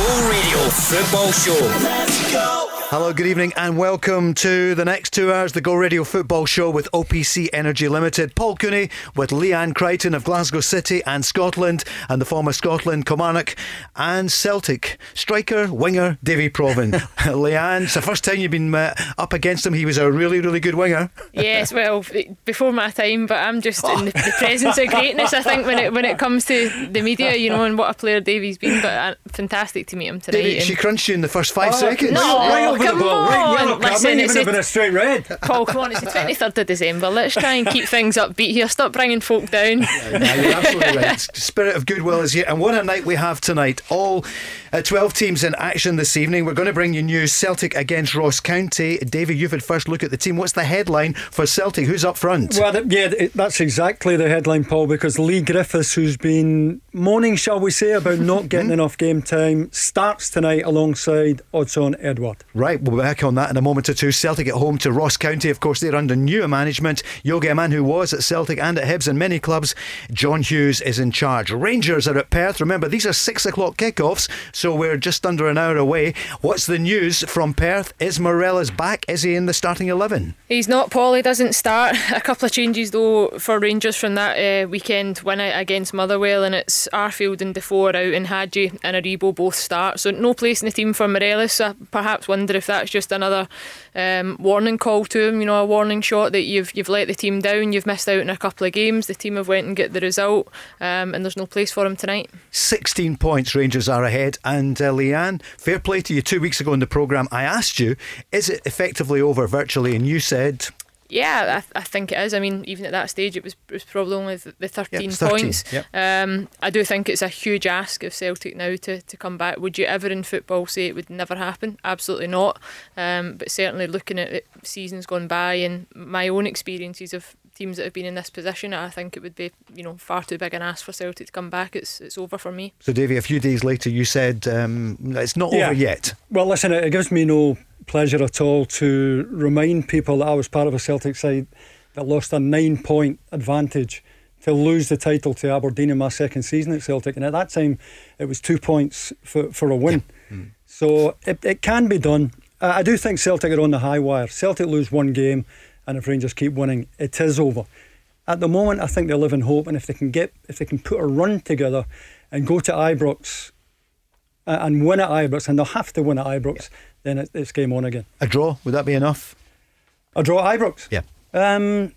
The Radio Football Show. Let's go. Hello, good evening, and welcome to the next two hours, the Go Radio Football Show with OPC Energy Limited. Paul Cooney with Leanne Crichton of Glasgow City and Scotland, and the former Scotland Kilmarnock and Celtic striker, winger, Davie Provan. Leanne, it's the first time you've been uh, up against him. He was a really, really good winger. Yes, well, before my time, but I'm just in the, the, presence of greatness, I think, when it when it comes to the media, you know, and what a player Davy's been. But uh, fantastic to meet him today. Davy, she crunched you in the first five oh, seconds. No, over Come the ball. On. Right yellow card. Listen, it's been a straight red. Paul, come on, it's the 23rd of December. Let's try and keep things upbeat here. Stop bringing folk down. Yeah, you're absolutely right. Spirit of goodwill is here. And what a night we have tonight. All uh, 12 teams in action this evening. We're going to bring you news Celtic against Ross County. David, you've had first look at the team. What's the headline for Celtic? Who's up front? Well, yeah, that's exactly the headline, Paul, because Leigh Griffiths, who's been moaning, shall we say, about not getting mm-hmm. enough game time, starts tonight alongside Odsonne Edouard. Right, we'll be back on that in a moment or two. Celtic at home to Ross County. Of course, they're under new management. Yogi, a man who was at Celtic and at Hibs and many clubs, John Hughes is in charge. Rangers are at Perth. Remember, these are six o'clock kickoffs, so we're just under an hour away. What's the news from Perth? Is Morelos back? Is he in the starting 11? He's not, Paul. He doesn't start. A couple of changes, though, for Rangers from that uh, weekend win against Motherwell, and it's Arfield and Defoe out, and Hagi and Aribo both start. So, no place in the team for Morelos. So perhaps wonder if that's just another um, warning call to him. You know, a warning shot that you've you've let the team down. You've missed out in a couple of games. The team have went and get the result, um, and there's no place for him tonight. 16 points Rangers are ahead. And uh, Leanne, fair play to you. Two weeks ago in the programme, I asked you, is it effectively over virtually? And you said yeah, I, th- I, think it is. I mean, even at that stage, it was, it was probably only the 13, yep, 13 points. Yep. Um, I do think it's a huge ask of Celtic now to, to come back. Would you ever in football say it would never happen? Absolutely not. Um, but certainly looking at it, seasons gone by and my own experiences of teams that have been in this position, I think it would be you know far too big an ask for Celtic to come back. It's it's over for me. So, Davy, a few days later, you said um, it's not yeah. over yet. Well, listen, it gives me no pleasure at all to remind people that I was part of a Celtic side that lost a nine point advantage to lose the title to Aberdeen in my second season at Celtic. And at that time, it was two points for, for a win. Yeah. Mm. So it, it can be done. I do think Celtic are on the high wire. Celtic lose one game, and if Rangers keep winning, it is over. At the moment, I think they live in hope, and if they can get, if they can put a run together and go to Ibrox and win at Ibrox, and they'll have to win at Ibrox. Yeah then it's game on again. A draw, would that be enough? A draw at Ibrox? Yeah. Um,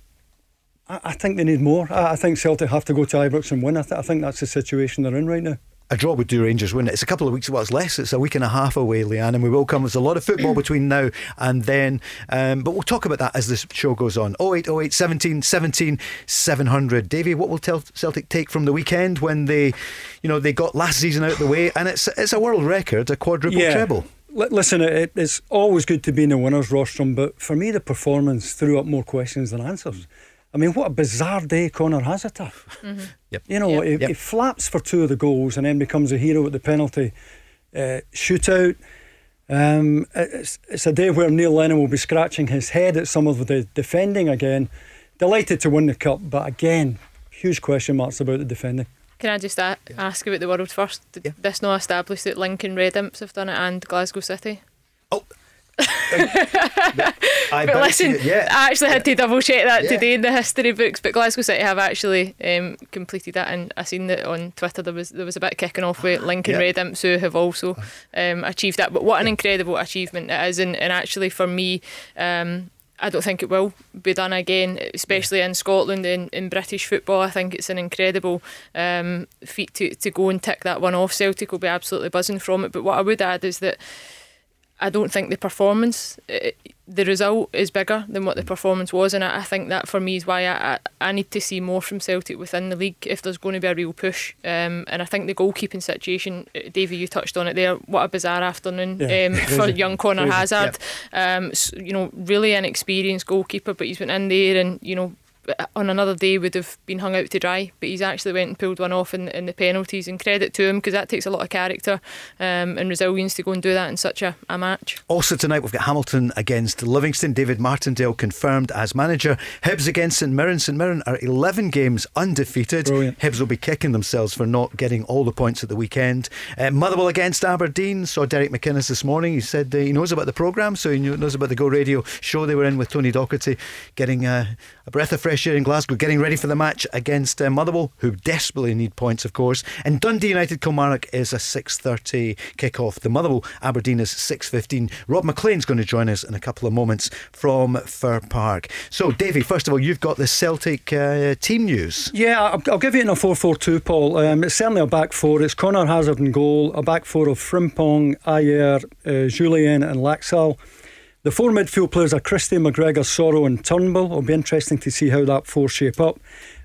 I, I, think they need more. I, I, think Celtic have to go to Ibrox and win. I, th- I think that's the situation they're in right now a draw would do Rangers win. It's a couple of weeks, well, it's less. It's a week and a half away, Leanne, and we will come. There's a lot of football between now and then, um, but we'll talk about that as this show goes on. 0808 17 17 700. Davy, what will Celtic take from the weekend when they, you know, they got last season out of the way, and it's it's a world record, a quadruple yeah. treble. Listen, it, it's always good to be in the winners' rostrum, but for me, the performance threw up more questions than answers. I mean, what a bizarre day Conor Hazard. Mm-hmm. Yep. You know, yep. He, yep. he, flaps for two of the goals and then becomes a hero at the penalty uh, shootout. Um, it's, it's, a day where Neil Lennon will be scratching his head at some of the defending again. Delighted to win the cup, but again, huge question marks about the defending. Can I just a- ask about the world first? Did yeah. this not establish that Lincoln Red Imps have done it and Glasgow City? Oh. I but listen, yeah. I actually had to double check that yeah. today in the history books. But Glasgow City have actually um, completed that, and I seen that on Twitter. There was there was a bit kicking off with Lincoln yeah. Red Imps who have also um, achieved that. But what an incredible achievement it is, and, and actually for me, um, I don't think it will be done again, especially in Scotland in, in British football. I think it's an incredible um, feat to, to go and tick that one off. Celtic will be absolutely buzzing from it. But what I would add is that I don't think the performance, it, the result is bigger than what the performance was, and I, I think that for me is why I, I, I, need to see more from Celtic within the league if there's going to be a real push. Um, and I think the goalkeeping situation, uh, Davey, you touched on it there. What a bizarre afternoon yeah, um, for young Conor Hazard. Yep. Um, so, you know, really an inexperienced goalkeeper, but he's been in there and you know on another day would have been hung out to dry, but he's actually went and pulled one off in, in the penalties. And credit to him because that takes a lot of character um, and resilience to go and do that in such a, a match. Also tonight we've got Hamilton against Livingston. David Martindale confirmed as manager. Hibs against St Mirren. St Mirren are 11 games undefeated. Brilliant. Hibs will be kicking themselves for not getting all the points at the weekend. Uh, Motherwell against Aberdeen. Saw Derek McInnes this morning. He said uh, he knows about the programme, so he knows about the Go Radio show they were in with Tony Docherty, getting uh, a breath of fresh air in Glasgow, getting ready for the match against uh, Motherwell, who desperately need points, of course. And Dundee United Kilmarnock is a 6:30 kick-off. The Motherwell Aberdeen is 6:15. Rob McLean's going to join us in a couple of moments from Fir Park. So, Davy, first of all, you've got the Celtic uh, team news. Yeah, I'll, I'll, give you in a 4-4-2, Paul. Um, it's certainly a back four. It's Conor Hazard and goal, a back four of Frimpong, Ajer, uh, Jullien, and Laxalt. The four midfield players are Christie, McGregor, Soro, and Turnbull. It'll be interesting to see how that four shape up.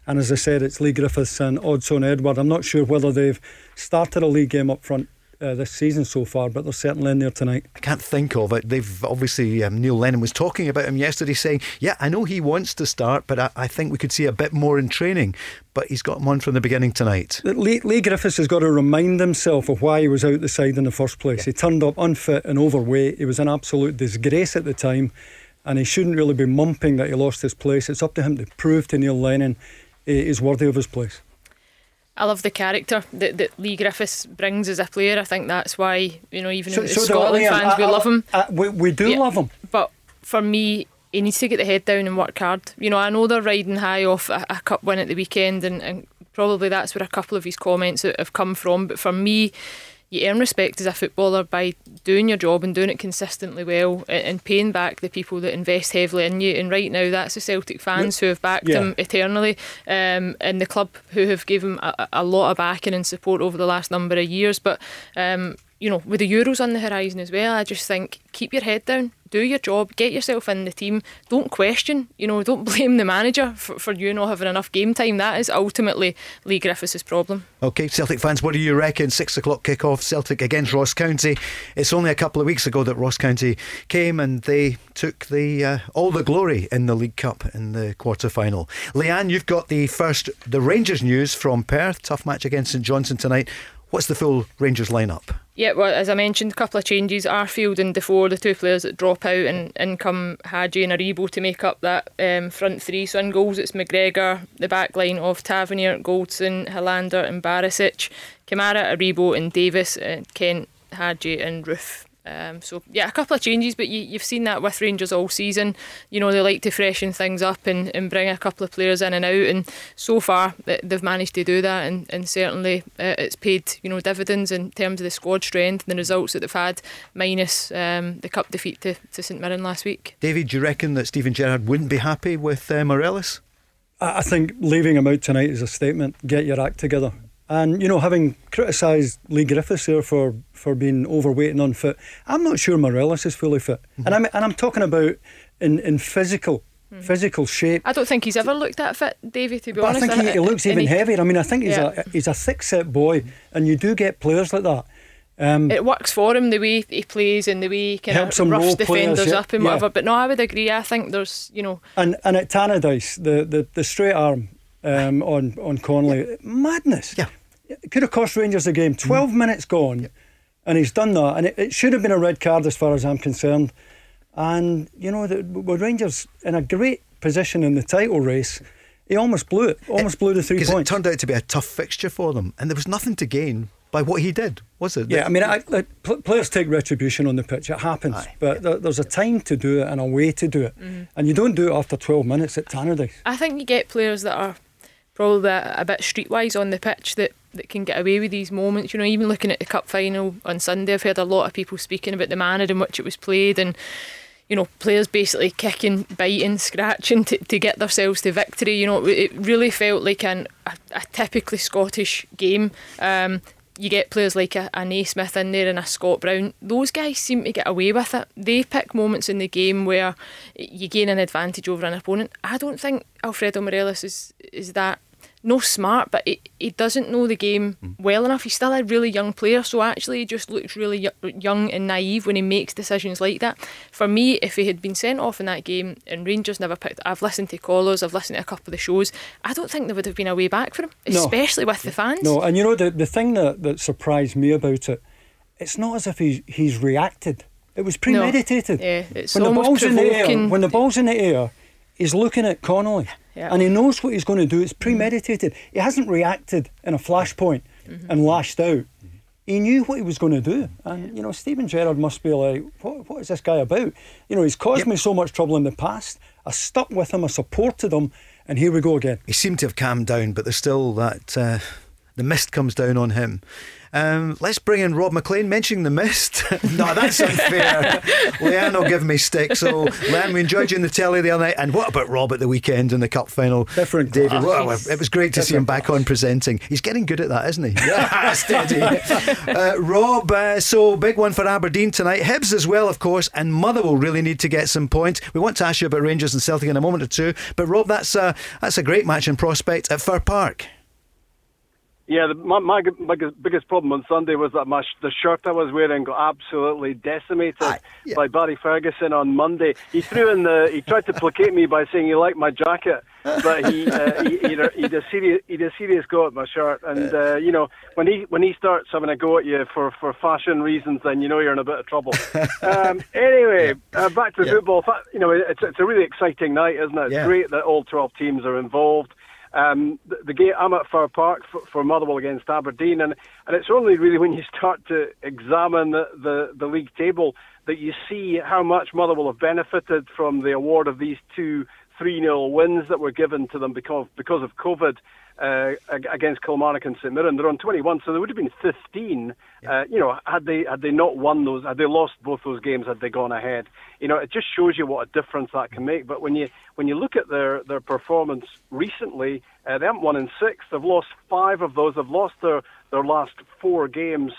And as I said, it's Leigh Griffiths and Odsonne Edouard. I'm not sure whether they've started a league game up front uh, this season so far, but they're certainly in there tonight. I can't think of it. They've obviously um, Neil Lennon was talking about him yesterday, saying, "Yeah, I know he wants to start, but I, I think we could see a bit more in training." But he's got him on from the beginning tonight. Lee, Leigh Griffiths has got to remind himself of why he was out the side in the first place. Yeah. He turned up unfit and overweight. He was an absolute disgrace at the time, and he shouldn't really be mumping that he lost his place. It's up to him to prove to Neil Lennon he's worthy of his place. I love the character that, that Leigh Griffiths brings as a player. I think that's why you know even so, so Scotland fans I, we I, love him. I, we, we do yeah, love him. But for me, he needs to get the head down and work hard. You know, I know they're riding high off a, a cup win at the weekend, and, and probably that's where a couple of his comments have come from. But for me, you earn respect as a footballer by doing your job and doing it consistently well and paying back the people that invest heavily in you. And right now, that's the Celtic fans who have backed yeah. him eternally, um, and the club who have given him a, a, lot of backing and support over the last number of years. But um, you know, with the Euros on the horizon as well, I just think keep your head down, do your job, get yourself in the team. Don't question, you know, don't blame the manager for, for you not having enough game time. That is ultimately Leigh Griffiths' problem. Okay, Celtic fans, what do you reckon? Six o'clock kick-off, Celtic against Ross County. It's only a couple of weeks ago that Ross County came and they took the uh, all the glory in the League Cup in the quarter final. Leanne, you've got the first the Rangers news from Perth. Tough match against St Johnstone tonight. What's the full Rangers lineup? Yeah, well, as I mentioned, a couple of changes. Arfield and Defoe, the two players that drop out, and in come Hagi and Aribo to make up that um, front three. So in goals, it's McGregor, the back line of Tavernier, Goldson, Helander, and Barisic, Kamara, Aribo, and Davis, uh, Kent, Hagi, and Roofe. Um, so yeah, a couple of changes, but you, have seen that with Rangers all season. You know they like to freshen things up and, and bring a couple of players in and out, and so far they've managed to do that, and, and certainly uh, it's paid you know dividends in terms of the squad strength and the results that they've had, minus um, the cup defeat to, to St Mirren last week. David, do you reckon that Steven Gerrard wouldn't be happy with uh, Morelos? I think leaving him out tonight is a statement. Get your act together. And you know, having criticised Leigh Griffiths here for, for being overweight and unfit, I'm not sure Morelos is fully fit. Mm-hmm. And I'm and I'm talking about in in physical mm. physical shape. I don't think he's ever looked that fit, Davy. To be but honest, I think he, he looks even heavier. I mean, I think he's yeah. a he's a thick set boy, and you do get players like that. Um, it works for him the way he plays and the way he kind of roughs defenders players, yeah, up and whatever. Yeah. But no, I would agree. I think there's you know. And and at Tannadice, the, the, the straight arm um, on on Connolly, madness. Yeah. It could have cost Rangers the game. 12 mm. minutes gone, and he's done that. And it, it, should have been a red card as far as I'm concerned. And, you know, the, with Rangers in a great position in the title race, he almost blew it, almost it, blew the three points. It turned out to be a tough fixture for them, and there was nothing to gain by what he did, was it? Yeah, I mean, I, players take retribution on the pitch. It happens, Aye, but yeah. there, there's a time to do it and a way to do it, mm-hmm. and you don't do it after 12 minutes at Tannadice. I think you get players that are probably a, a bit streetwise on the pitch that that can get away with these moments. You know, even looking at the cup final on Sunday, I've heard a lot of people speaking about the manner in which it was played and you know, players basically kicking, biting, scratching to, to get themselves to victory. You know, it really felt like an, a, a typically Scottish game. Um, you get players like a, a Naismith in there and a Scott Brown. Those guys seem to get away with it. They pick moments in the game where you gain an advantage over an opponent. I don't think Alfredo Morelos is is that no smart, but he, he doesn't know the game mm. well enough. He's still a really young player, so actually he just looks really young and naive when he makes decisions like that. For me, if he had been sent off in that game and Rangers never picked, I've listened to callers, I've listened to a couple of the shows. I don't think there would have been a way back for him, especially no. with the fans. No, and you know the the thing that, that surprised me about it, it's not as if he's he's reacted. It was premeditated. No. Yeah, it's when the ball's in the air. When the ball's in the air, he's looking at Connolly. Yeah. And he knows what he's going to do. It's premeditated. He hasn't reacted in a flashpoint mm-hmm. and lashed out. He knew what he was going to do. And, you know, Steven Gerrard must be like, what, what is this guy about? You know, he's caused yep. me so much trouble in the past. I stuck with him, I supported him, and here we go again. He seemed to have calmed down, but there's still that. Uh, the mist comes down on him. Um, let's bring in Rob McLean mentioning the mist. no, that's unfair. Leanne will give me stick. So, Leanne, we enjoyed you in the telly the other night. And what about Rob at the weekend in the cup final? Different. David, well, it was great to see him back on presenting. He's getting good at that, isn't he? Yeah, steady. uh, Rob, uh, so big one for Aberdeen tonight. Hibs as well, of course, and Motherwell really need to get some points. We want to ask you about Rangers and Celtic in a moment or two. But, Rob, that's a, that's a great match in prospect at Fir Park. Yeah, the, my, my biggest, biggest problem on Sunday was that my the shirt I was wearing got absolutely decimated Aye, yeah. by Barry Ferguson on Monday. He threw in the he tried to placate me by saying he liked my jacket, but he uh, he he'd a, he'd a serious he'd a serious go at my shirt. And uh, you know when he when he starts having a go at you for, for fashion reasons, then you know you're in a bit of trouble. um, anyway, yeah. uh, back to yeah. football. You know it's it's a really exciting night, isn't it? It's great that all twelve teams are involved. Um, the, the, game I'm at Fir Park for, for, Motherwell against Aberdeen, and, and it's only really when you start to examine the, the, the league table that you see how much Motherwell have benefited from the award of these two 3 0 wins that were given to them because, because of COVID uh, against Kilmarnock and St Mirren. They're on 21, so there would have been 15. Yeah. Uh, you know, had they had they not won those, had they lost both those games, had they gone ahead. You know, it just shows you what a difference that can make. But when you when you look at their their performance recently, uh, they haven't won in six. They've lost five of those. They've lost their their last four games.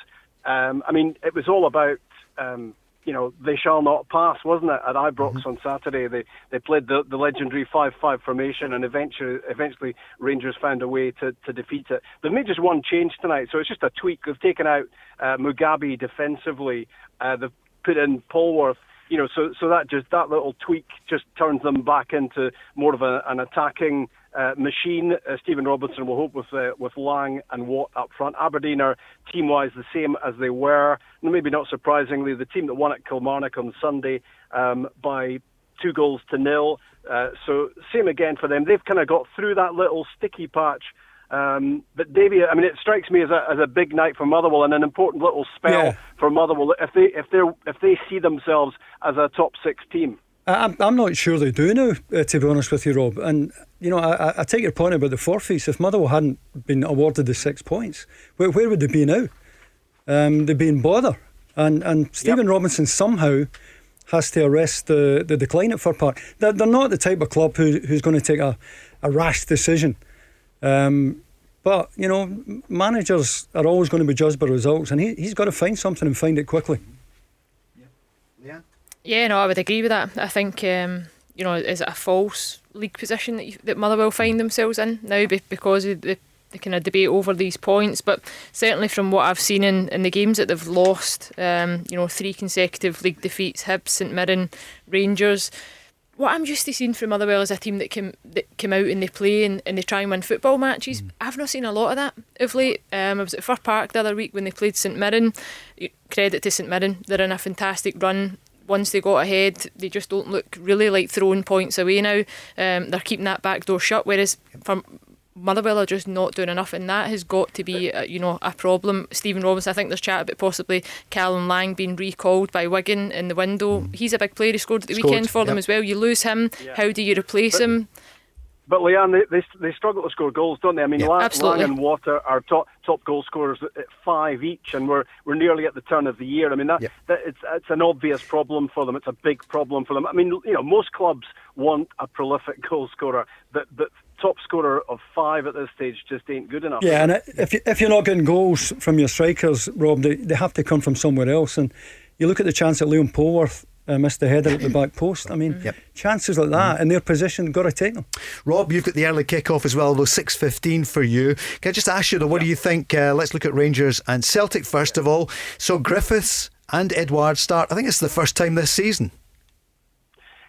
Um, I mean, it was all about. Um, you know, they shall not pass, wasn't it, at Ibrox mm-hmm. on Saturday? They they played the, the legendary 5-5 formation, and eventually eventually Rangers found a way to, to defeat it. They've made just one change tonight, so it's just a tweak. They've taken out uh, Mugabi defensively. Uh, they've put in Polworth. You know, so so that just that little tweak just turns them back into more of a, an attacking uh, machine. Uh, Stephen Robinson will hope with uh, with Lang and Watt up front. Aberdeen are team wise the same as they were. Maybe not surprisingly, the team that won at Kilmarnock on Sunday um, by two goals to nil. Uh, so same again for them. They've kind of got through that little sticky patch. Um, but Davy, I mean, it strikes me as a, as a big night for Motherwell and an important little spell yeah. for Motherwell if they if they if they see themselves as a top six team. I'm, I'm not sure they do now, uh, to be honest with you, Rob. And, you know, I, I take your point about the forfeits. If Motherwell hadn't been awarded the six points, where, where would they be now? Um, they'd be in bother. And, and Stephen yep. Robinson somehow has to arrest the, the decline at Fir Park. They're, they're not the type of club who, who's going to take a, a rash decision. Um, but, you know, managers are always going to be judged by results, and he, he's got to find something and find it quickly. Yeah, no, I would agree with that. I think, um, you know, is it a false league position that, you, that Motherwell find themselves in now because of the, the kind of debate over these points? But certainly from what I've seen in, in the games that they've lost, um, you know, three consecutive league defeats, Hibs, St Mirren, Rangers. What I'm used to seeing from Motherwell is a team that come that come out and they play and, and they try and win football matches. Mm. I've not seen a lot of that of late. Um, I was at Fir Park the other week when they played St Mirren. Credit to St Mirren, they're in a fantastic run once they got ahead, they just don't look really like throwing points away now. Um, they're keeping that back door shut. Whereas for Motherwell are just not doing enough, and that has got to be, uh, you know, a problem. Stephen Robinson, I think there's chat about possibly Callum Lang being recalled by Wigan in the window. Mm. He's a big player. He scored at the scored, weekend for yep. them as well. You lose him. Yeah. How do you replace but, him? But Leanne, they, they, they struggle to score goals, don't they? I mean, yeah, Lang, Lang, and Watt are top top goal scorers at five each, and we're we're nearly at the turn of the year. I mean, that, yeah. that it's it's an obvious problem for them. It's a big problem for them. I mean, you know, most clubs want a prolific goal scorer, but but top scorer of five at this stage just ain't good enough. Yeah, and if you, if you're not getting goals from your strikers, Rob, they, they have to come from somewhere else. And you look at the chance that Leon Polworth uh, missed the header at the back post. I mean, yep. chances like that mm. in their position, got to take them. Rob, you've got the early kick-off as well, though six fifteen for you. Can I just ask you though, what yep. do you think? Uh, let's look at Rangers and Celtic first of all. So Griffiths and Edouard start. I think it's the first time this season.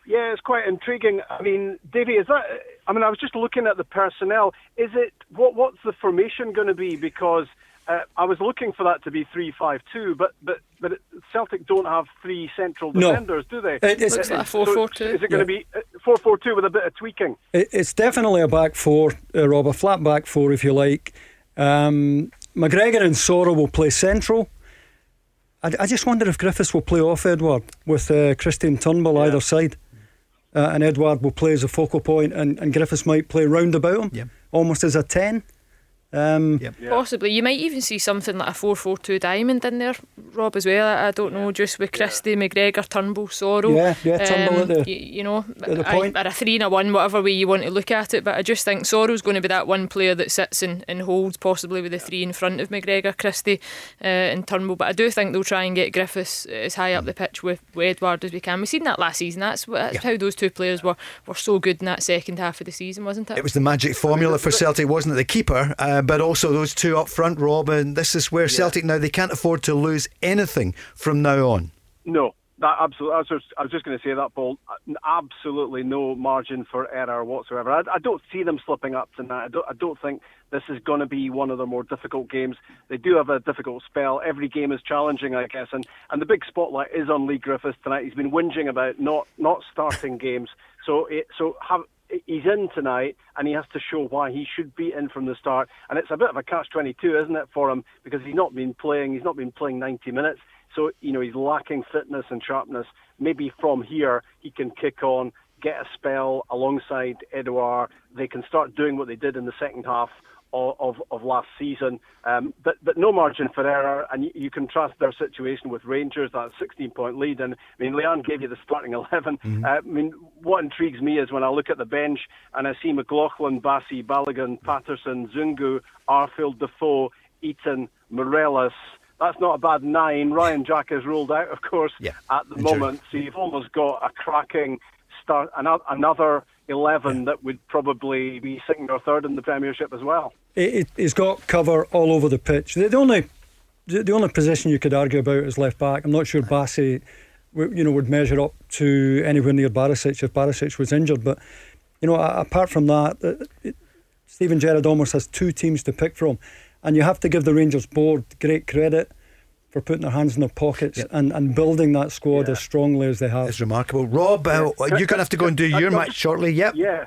Yeah, it's quite intriguing. I mean, Davy, is that? I mean, I was just looking at the personnel. Is it what? What's the formation going to be? Because uh, I was looking for that to be three-five-two, but but but Celtic don't have three central defenders, no. do they? It, it's like four-four-two. So is it going yeah. to be four-four-two with a bit of tweaking? It, it's definitely a back four, uh, Rob, a flat back four, if you like. Um, McGregor and Soro will play central. I, I, just wonder if Griffiths will play off Edouard with uh, Christian Turnbull yeah. either side uh, and Edouard will play as a focal point, and, and Griffiths might play round about him, yep. almost as a 10. Um, yep. yeah. Possibly. You might even see something like a 4 4 2 diamond in there, Rob, as well. I, don't know, just with Christie, yeah. McGregor, Turnbull, Soro. Yeah, yeah, Turnbull um, at the, you, you know, at the point. or a 3 and a 1, whatever way you want to look at it. But I just think Soro's going to be that one player that sits and, and holds, possibly with the 3 in front of McGregor, Christie, uh, and Turnbull. But I do think they'll try and get Griffiths as high up the pitch with, with Edouard as we can. We've seen that last season. That's, that's yeah. how those two players were, were so good in that second half of the season, wasn't it? It was the magic formula for Celtic, wasn't it? The keeper, uh, but also those two up front, Rob, and this is where yeah. Celtic now they can't afford to lose anything from now on. No, that absolutely. I was, I was just going to say that, Paul. Absolutely no margin for error whatsoever. I, I don't see them slipping up tonight. I don't, I don't think this is going to be one of the more difficult games. They do have a difficult spell. Every game is challenging, I guess, and and the big spotlight is on Leigh Griffiths tonight. He's been whinging about not not starting games. So it, so have he's in tonight and he has to show why he should be in from the start. And it's a bit of a catch 22, isn't it, for him? Because he's not been playing, he's not been playing 90 minutes. So, you know, he's lacking fitness and sharpness. Maybe from here he can kick on, get a spell alongside Edouard. They can start doing what they did in the second half of, of last season. Um, but, but no margin for error, and you, you, contrast their situation with Rangers, that 16 point lead. And I mean, Leanne gave you the starting 11. Mm-hmm. Uh, I mean, what intrigues me is when I look at the bench and I see McLaughlin, Bassey, Balogun, Patterson, Zungu, Arfield, Defoe, Itten, Morelos. That's not a bad nine. Ryan Jack is ruled out, of course, yeah, at the moment. So you've almost got a cracking start, another 11 yeah. that would probably be second or third in the Premiership as well. It, has got cover all over the pitch. The, the, only the only position you could argue about is left back. I'm not sure Bassey, you know, would measure up to anywhere near Barisic if Barisic was injured. But, you know, apart from that, it, it, Steven Gerrard almost has two teams to pick from. And you have to give the Rangers board great credit for putting their hands in their pockets yep. and, and building that squad yeah. as strongly as they have. It's remarkable. Rob, uh, you're going to have to go and do your match shortly. Yep. Yeah.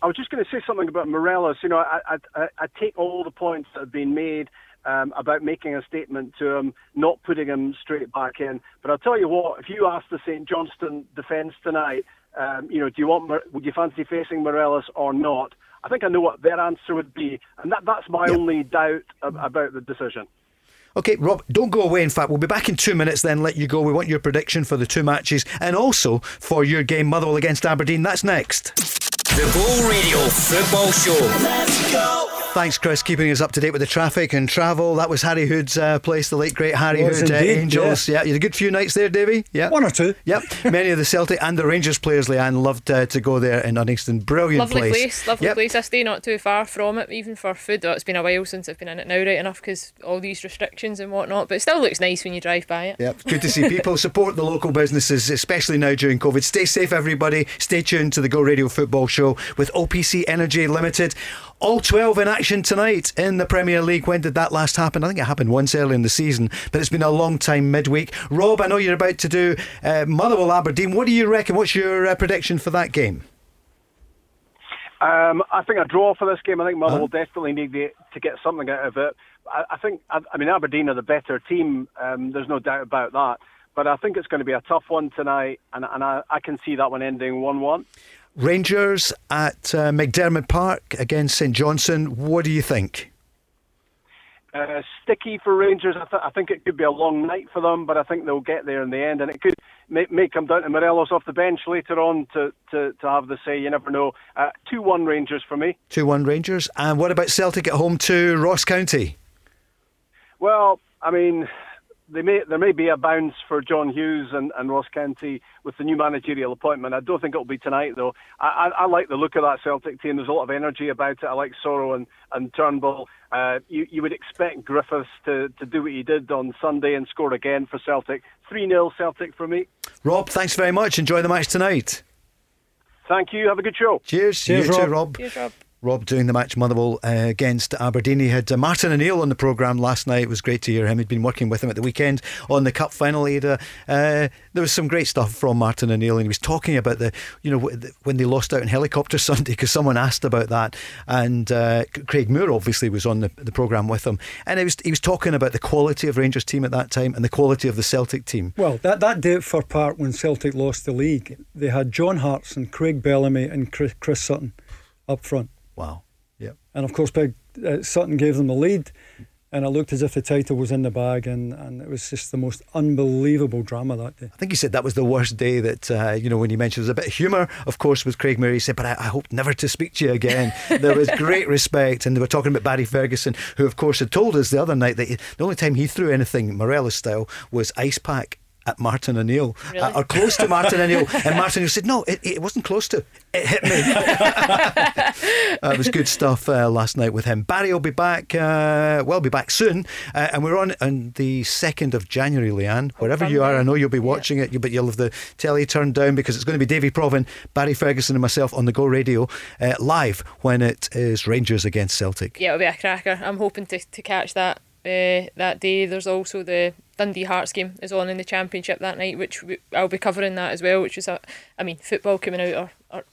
I was just going to say something about Morelos. You know, I, I, I take all the points that have been made um, about making a statement to him, not putting him straight back in. But I'll tell you what, if you ask the St Johnstone defence tonight, um, you know, do you want, would you fancy facing Morelos or not? I think I know what their answer would be, and that, that's my yep. only doubt about the decision. Okay, Rob, don't go away. In fact, we'll be back in two minutes, then let you go. We want your prediction for the two matches and also for your game Motherwell against Aberdeen. That's next. The Go Radio Football Show. Let's go. Thanks, Chris, keeping us up to date with the traffic and travel. That was Harry Hood's uh, place, the late great Harry Hood, uh, Angels. Yeah. yeah, you had a good few nights there, Davy. Yeah, one or two. Yep, many of the Celtic and the Rangers players, Leanne, loved uh, to go there in Uddingston. Brilliant lovely place. place. Lovely yep. place. I stay not too far from it, even for food. Oh, it's been a while since I've been in it now, right enough, because all these restrictions and whatnot. But it still looks nice when you drive by it. Yep, good to see people support the local businesses, especially now during COVID. Stay safe, everybody. Stay tuned to the Go Radio Football Show with OPC Energy Limited. All 12 in action tonight in the Premier League. When did that last happen? I think it happened once early in the season, but it's been a long time midweek. Rob, I know you're about to do uh, Motherwell Aberdeen. What do you reckon? What's your uh, prediction for that game? Um, I think a draw for this game. I think Motherwell uh-huh. definitely need to get something out of it. I, I think, I, I, mean, Aberdeen are the better team. Um, there's no doubt about that. But I think it's going to be a tough one tonight, and, and I, I can see that one ending 1 1. Rangers at uh, McDiarmid Park against St Johnstone. What do you think? Uh, sticky for Rangers. I, th- I, think it could be a long night for them, but I think they'll get there in the end, and it could may, may come down to Morelos off the bench later on to, to, to have the say. You never know. Uh, two one Rangers for me. Two one Rangers. And what about Celtic at home to Ross County? Well, I mean, may, there may be a bounce for John Hughes and, and Ross County with the new managerial appointment. I don't think it'll be tonight, though. I, I, I, like the look of that Celtic team. There's a lot of energy about it. I like Soro and, and Turnbull. Uh, you, you would expect Griffiths to, to do what he did on Sunday and score again for Celtic. 3 0 Celtic for me. Rob, thanks very much. Enjoy the match tonight. Thank you. Have a good show. Cheers. Cheers, you Rob. too, Rob. Cheers, Rob. Rob doing the match Motherwell uh, against Aberdeen. He had uh, Martin O'Neill on the programme last night. It was great to hear him. He'd been working with him at the weekend on the cup final. Had, uh, there was some great stuff from Martin O'Neill, and he was talking about the, you know, when they lost out in helicopter Sunday because someone asked about that, and uh, Craig Moore obviously was on the, the programme with him, and he was he was talking about the quality of Rangers team at that time and the quality of the Celtic team. Well, that that day Fir Park when Celtic lost the league, they had John Hartson, Craig Bellamy, and Chris, Chris Sutton up front. Wow. Yeah. And of course, Big uh, Sutton gave them the lead, and it looked as if the title was in the bag, and, and it was just the most unbelievable drama that day. I think he said that was the worst day that, uh, you know, when he mentioned there was a bit of humour, of course, with Craig Murray. He said, but I, I hope never to speak to you again. there was great respect, and they were talking about Barry Ferguson, who, of course, had told us the other night that he, the only time he threw anything Morelos style was ice pack at Martin O'Neill really? uh, or close to Martin O'Neill, and Martin O'Neill said, "No, it, it wasn't close to. It hit me." it was good stuff uh, last night with him. Barry will be back. Uh, well, be back soon, uh, and we're on on the second of January, Leanne. Wherever you are, I know you'll be watching yeah. it, but you'll have the telly turned down because it's going to be Davie Provan, Barry Ferguson, and myself on the Go Radio uh, live when it is Rangers against Celtic. Yeah, it'll be a cracker. I'm hoping to to catch that. Uh, that day. There's also the Dundee Hearts game is on in the Championship that night, which I'll be covering that as well. Which is a, I mean, football coming out or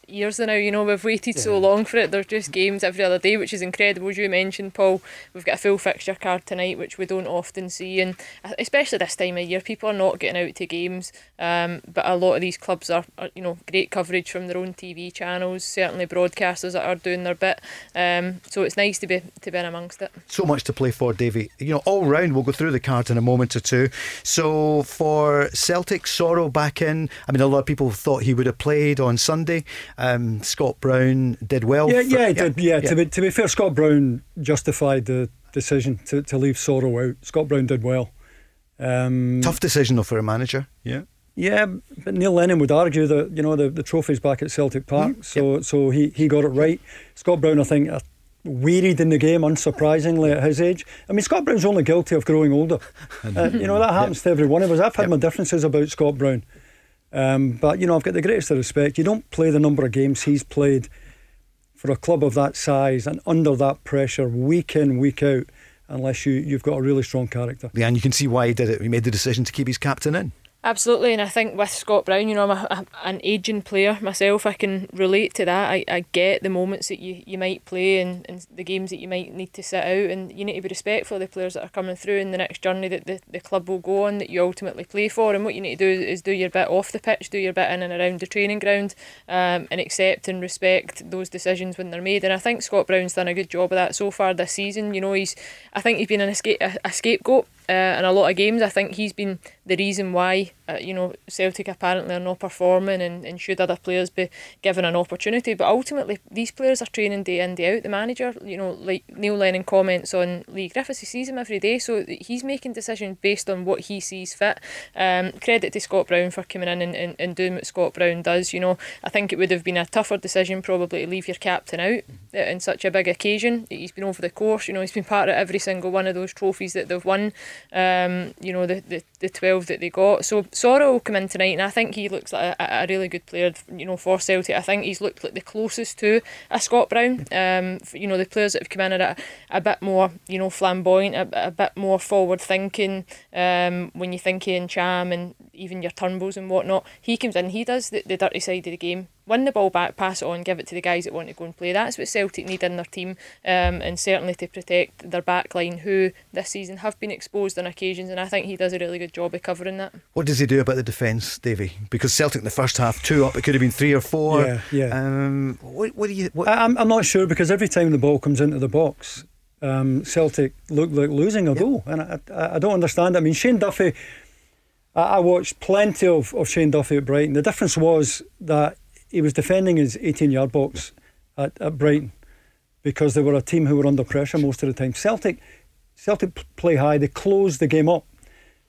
years now. You know, we've waited yeah. so long for it. There's just games every other day, which is incredible. As you mentioned, Paul, we've got a full fixture card tonight, which we don't often see, and especially this time of year, people are not getting out to games. Um, but a lot of these clubs are, are, you know, great coverage from their own TV channels. Certainly, broadcasters that are doing their bit. Um, so it's nice to be to be in amongst it. So much to play for, Davy. You know, all round. We'll go through the cards in a moment or two. So for Celtic, Soro back in. I mean, a lot of people thought he would have played on Sunday. Um, Scott Brown did well. Yeah, for, yeah, did. Yeah, yeah, To, be, to be fair, Scott Brown justified the decision to, to leave Soro out. Scott Brown did well. Um, Tough decision though for a manager. Yeah. Yeah, but Neil Lennon would argue that you know the, the trophy's back at Celtic Park, mm, so yep. so he, he got it right. Scott Brown, I think, wearied in the game, unsurprisingly at his age. I mean, Scott Brown's only guilty of growing older. Uh, you know that happens yep. to every one of us. I've had yep. my differences about Scott Brown. Um, but you know, I've got the greatest of respect. You don't play the number of games he's played for a club of that size and under that pressure, week in, week out, unless you you've got a really strong character. Yeah, and you can see why he did it. He made the decision to keep his captain in. Absolutely, and I think with Scott Brown, you know, I'm a, a, an aging player myself. I can relate to that. I, I get the moments that you, you might play and, and the games that you might need to sit out, and you need to be respectful of the players that are coming through in the next journey that the, the club will go on that you ultimately play for. And what you need to do is do your bit off the pitch, do your bit in and around the training ground, um, and accept and respect those decisions when they're made. And I think Scott Brown's done a good job of that so far this season. You know, he's I think he's been an escape, a, a scapegoat uh, in a lot of games. I think he's been the reason why uh, you know Celtic apparently are not performing and, and should other players be given an opportunity. But ultimately, these players are training day in day out. The manager, you know, like Neil Lennon comments on Leigh Griffiths, he sees him every day, so he's making decisions based on what he sees fit. Um, credit to Scott Brown for coming in and, and, and doing what Scott Brown does. You know, I think it would have been a tougher decision probably to leave your captain out mm-hmm. in such a big occasion. He's been over the course. You know, he's been part of every single one of those trophies that they've won um, you know, the, the, the 12 that they got. So Soro will come in tonight, and I think he looks like a, a really good player, you know, for Celtic. I think he's looked like the closest to a Scott Brown. Um, you know, the players that have come in are a, a bit more, you know, flamboyant, a, a bit more forward thinking. Um, when you think of Cham and even your Turnbulls and whatnot. He comes in, he does the, the dirty side of the game, win the ball back, pass it on, give it to the guys that want to go and play. That's what Celtic need in their team, um, and certainly to protect their back line, who this season have been exposed on occasions, and I think he does a really good job of covering that. What does he do about the defence, Davy? Because Celtic in the first half, two up, it could have been three or four. Yeah, yeah. Um, what, what do you? What? I, am I'm not sure because every time the ball comes into the box, um, Celtic look like losing a yep. goal, and I, I, I don't understand. I mean, Shane Duffy. I watched plenty of, of Shane Duffy at Brighton. The difference was that he was defending his 18 yard box at, at Brighton because they were a team who were under pressure most of the time. Celtic Celtic play high, they close the game up.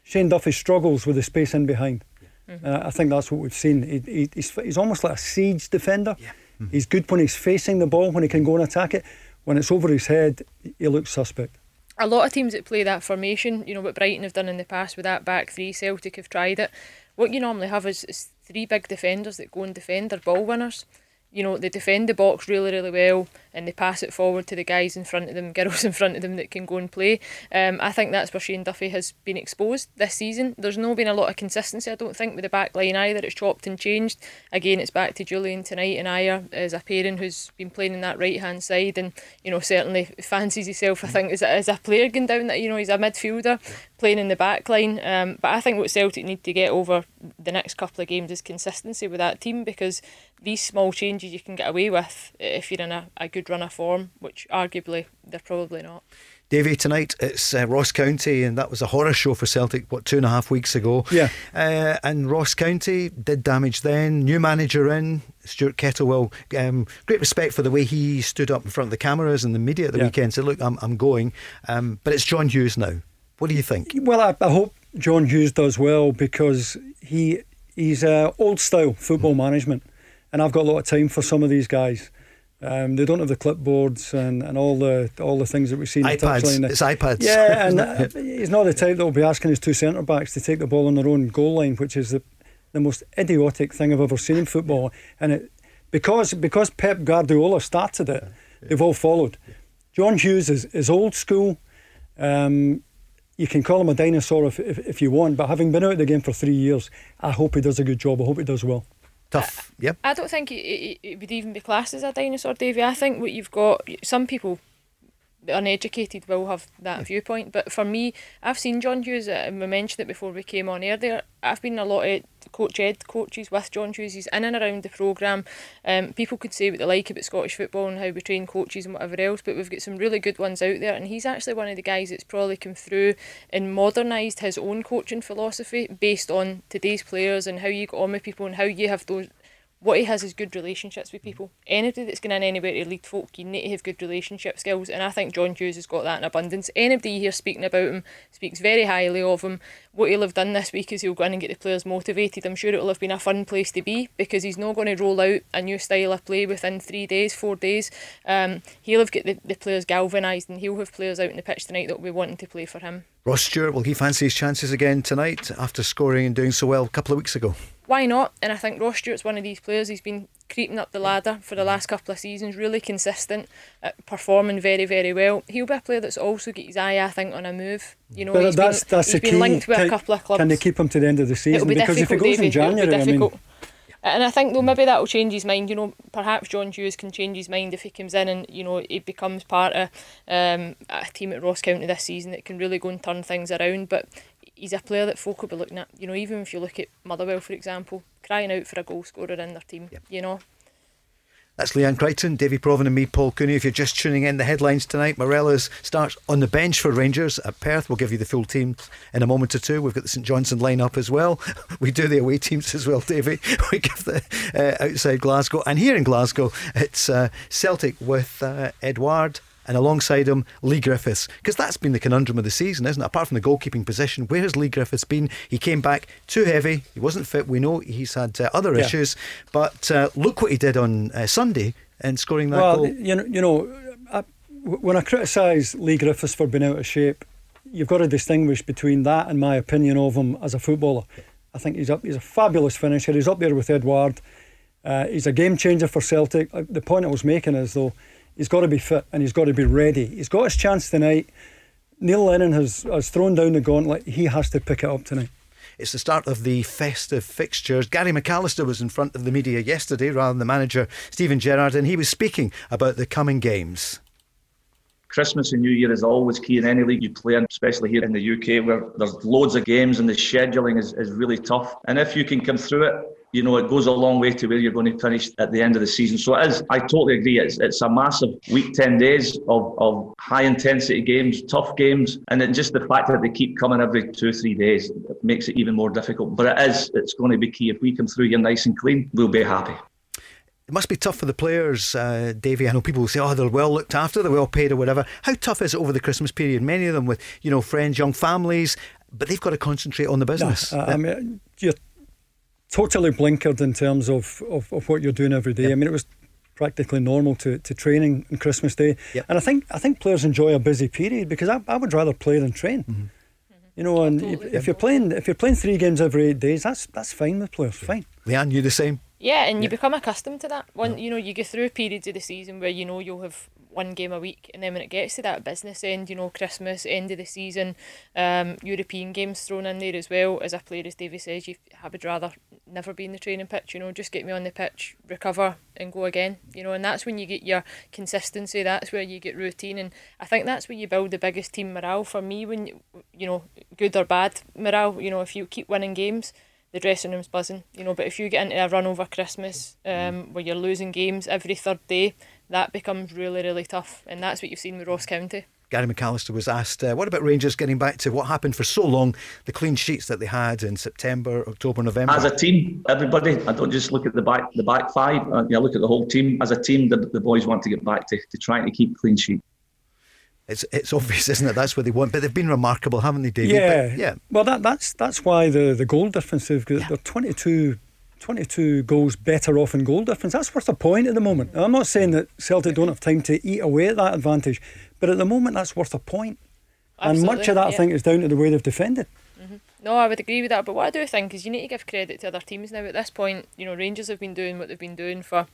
Shane Duffy struggles with the space in behind. Mm-hmm. Uh, I think that's what we've seen. He, he, he's, he's almost like a siege defender. Yeah. Mm-hmm. He's good when he's facing the ball, when he can go and attack it. When it's over his head, he looks suspect a lot of teams that play that formation, you know what Brighton have done in the past with that back three, Celtic have tried it. What you normally have is, is three big defenders that go and defend their ball winners you know, they defend the box really, really well and they pass it forward to the guys in front of them, girls in front of them that can go and play. Um, I think that's where Shane Duffy has been exposed this season. There's no been a lot of consistency, I don't think, with the back line either. It's chopped and changed. Again, it's back to Jullien tonight and Ajer as a pairing who's been playing in that right hand side and, you know, certainly fancies himself, I think, as a, as a player going down that, you know, he's a midfielder playing in the back line. Um, but I think what Celtic need to get over the next couple of games is consistency with that team because these small changes you can get away with if you're in a, a good run of form, which arguably they're probably not. Davy, tonight it's uh, Ross County, and that was a horror show for Celtic, what, two and a half weeks ago? Yeah. Uh, and Ross County did damage then. New manager in, Stuart Kettlewell. Um, great respect for the way he stood up in front of the cameras and the media at the yeah. weekend, said, Look, I'm, I'm going. Um, but it's John Hughes now. What do you think? Well, I, I hope John Hughes does well because he he's uh, old style football mm. management and I've got a lot of time for some of these guys. Um, they don't have the clipboards and, and all the all the things that we see in iPads. the touchline. It's iPads. Yeah, and uh, he's not the type that will be asking his two centre backs to take the ball on their own goal line, which is the the most idiotic thing I've ever seen in football. And it because because Pep Guardiola started it, they've all followed. John Hughes is, is old school. Um, you can call him a dinosaur if, if, if you want, but having been out of the game for three years, I hope he does a good job. I hope he does well tough. Yep. I don't think it, it, it, would even be classed as a dinosaur, Davy. I think what you've got, some people, uneducated, will have that viewpoint. But for me, I've seen John Hughes, uh, and we mentioned it before we came on air there. I've been a lot of coach ed coaches with John Hughes. He's in and around the programme. Um, people could say what they like about Scottish football and how we train coaches and whatever else, but we've got some really good ones out there. And he's actually one of the guys that's probably come through and modernised his own coaching philosophy based on today's players and how you get on with people and how you have those what he has is good relationships with people. Anybody that's going in anywhere to lead folk, you need to have good relationship skills, and I think John Hughes has got that in abundance. Anybody here speaking about him speaks very highly of him. What he'll have done this week is he'll go in and get the players motivated. I'm sure it'll have been a fun place to be because he's not going to roll out a new style of play within three days, four days. Um, he'll have got the, the players galvanised, and he'll have players out in the pitch tonight that will be wanting to play for him. Ross Stewart, will he fancy his chances again tonight after scoring and doing so well a couple of weeks ago? Why not? And I think Ross Stewart's one of these players. He's been creeping up the ladder for the last couple of seasons, really consistent, performing very, very well. He'll be a player that's also got his eye, I think, on a move. You know, but he's that's, been, that's he's been linked with can, a couple of clubs. Can they keep him to the end of the season? Be because if it goes in January, I mean. And I think though maybe that will change his mind. You know, perhaps John Hughes can change his mind if he comes in and you know he becomes part of um, a team at Ross County this season that can really go and turn things around. But he's a player that folk will be looking at. You know, even if you look at Motherwell, for example, crying out for a goal scorer in their team. Yep. You know. That's Leanne Crichton, Davie Provan, and me, Paul Cooney. If you're just tuning in, the headlines tonight Morelos starts on the bench for Rangers at Perth. We'll give you the full team in a moment or two. We've got the St Johnstone lineup as well. We do the away teams as well, Davy. We give the uh, outside Glasgow. And here in Glasgow, it's uh, Celtic with uh, Edouard and alongside him, Leigh Griffiths. Because that's been the conundrum of the season, isn't it? Apart from the goalkeeping position, where has Leigh Griffiths been? He came back too heavy. He wasn't fit. We know he's had uh, other yeah. issues. But uh, look what he did on uh, Sunday in scoring that well, goal. You know, you know I, when I criticise Leigh Griffiths for being out of shape, you've got to distinguish between that and my opinion of him as a footballer. I think he's up. He's a fabulous finisher. He's up there with Edouard. Uh, he's a game changer for Celtic. Uh, the point I was making is though He's got to be fit and he's got to be ready. He's got his chance tonight. Neil Lennon has, has thrown down the gauntlet. He has to pick it up tonight. It's the start of the festive fixtures. Gary McAllister was in front of the media yesterday rather than the manager, Steven Gerrard, and he was speaking about the coming games. Christmas and New Year is always key in any league you play in, especially here in the UK where there's loads of games and the scheduling is, is really tough. And if you can come through it, you know, it goes a long way to where you're going to finish at the end of the season. So it is, I totally agree. It's, it's a massive week, 10 days of, of high intensity games, tough games. And then just the fact that they keep coming every two or three days makes it even more difficult. But it is, it's going to be key. If we come through here nice and clean, we'll be happy. It must be tough for the players, uh, Davy. I know people will say, "Oh, they're well looked after, they're well paid, or whatever." How tough is it over the Christmas period? Many of them with, you know, friends, young families, but they've got to concentrate on the business. No, uh, I mean, you're totally blinkered in terms of, of, of what you're doing every day. Yep. I mean, it was practically normal to, to training on Christmas Day, yep. and I think I think players enjoy a busy period because I, I would rather play than train. Mm-hmm. You know, and if, if, you're playing if you're playing three games every eight days, that's that's fine with players. Fine. Leanne, you the same? Yeah, and you become accustomed to that. One, you know, you go through periods of the season where you know you'll have one game a week, and then when it gets to that business end, you know, Christmas, end of the season, um, European games thrown in there as well. As a player, as Davy says, you I would rather never be in the training pitch. You know, just get me on the pitch, recover, and go again. You know, and that's when you get your consistency. That's where you get routine, and I think that's where you build the biggest team morale. For me, when you know, good or bad morale. You know, if you keep winning games the dressing room's buzzing, you know. But if you get into a run over Christmas um, where you're losing games every third day, that becomes really, really tough. And that's what you've seen with Ross County. Gary McAllister was asked, uh, what about Rangers getting back to what happened for so long, the clean sheets that they had in September, October, November? As a team, everybody, I don't just look at the back the back five, I, uh, I look at the whole team. As a team, the, the boys want to get back to, to trying to keep clean sheet. It's it's obvious, isn't it? That's what they want. But they've been remarkable, haven't they, David? Yeah, but, yeah. Well, that, that's that's why the the goal difference is yeah. they're 22, 22 goals better off in goal difference. That's worth a point at the moment. I'm not saying that Celtic don't have time to eat away at that advantage, but at the moment that's worth a point. Absolutely, and much of that, yeah. I think, is down to the way they've defended. Mm-hmm. No, I would agree with that. But what I do think is you need to give credit to other teams now. At this point, you know, Rangers have been doing what they've been doing for,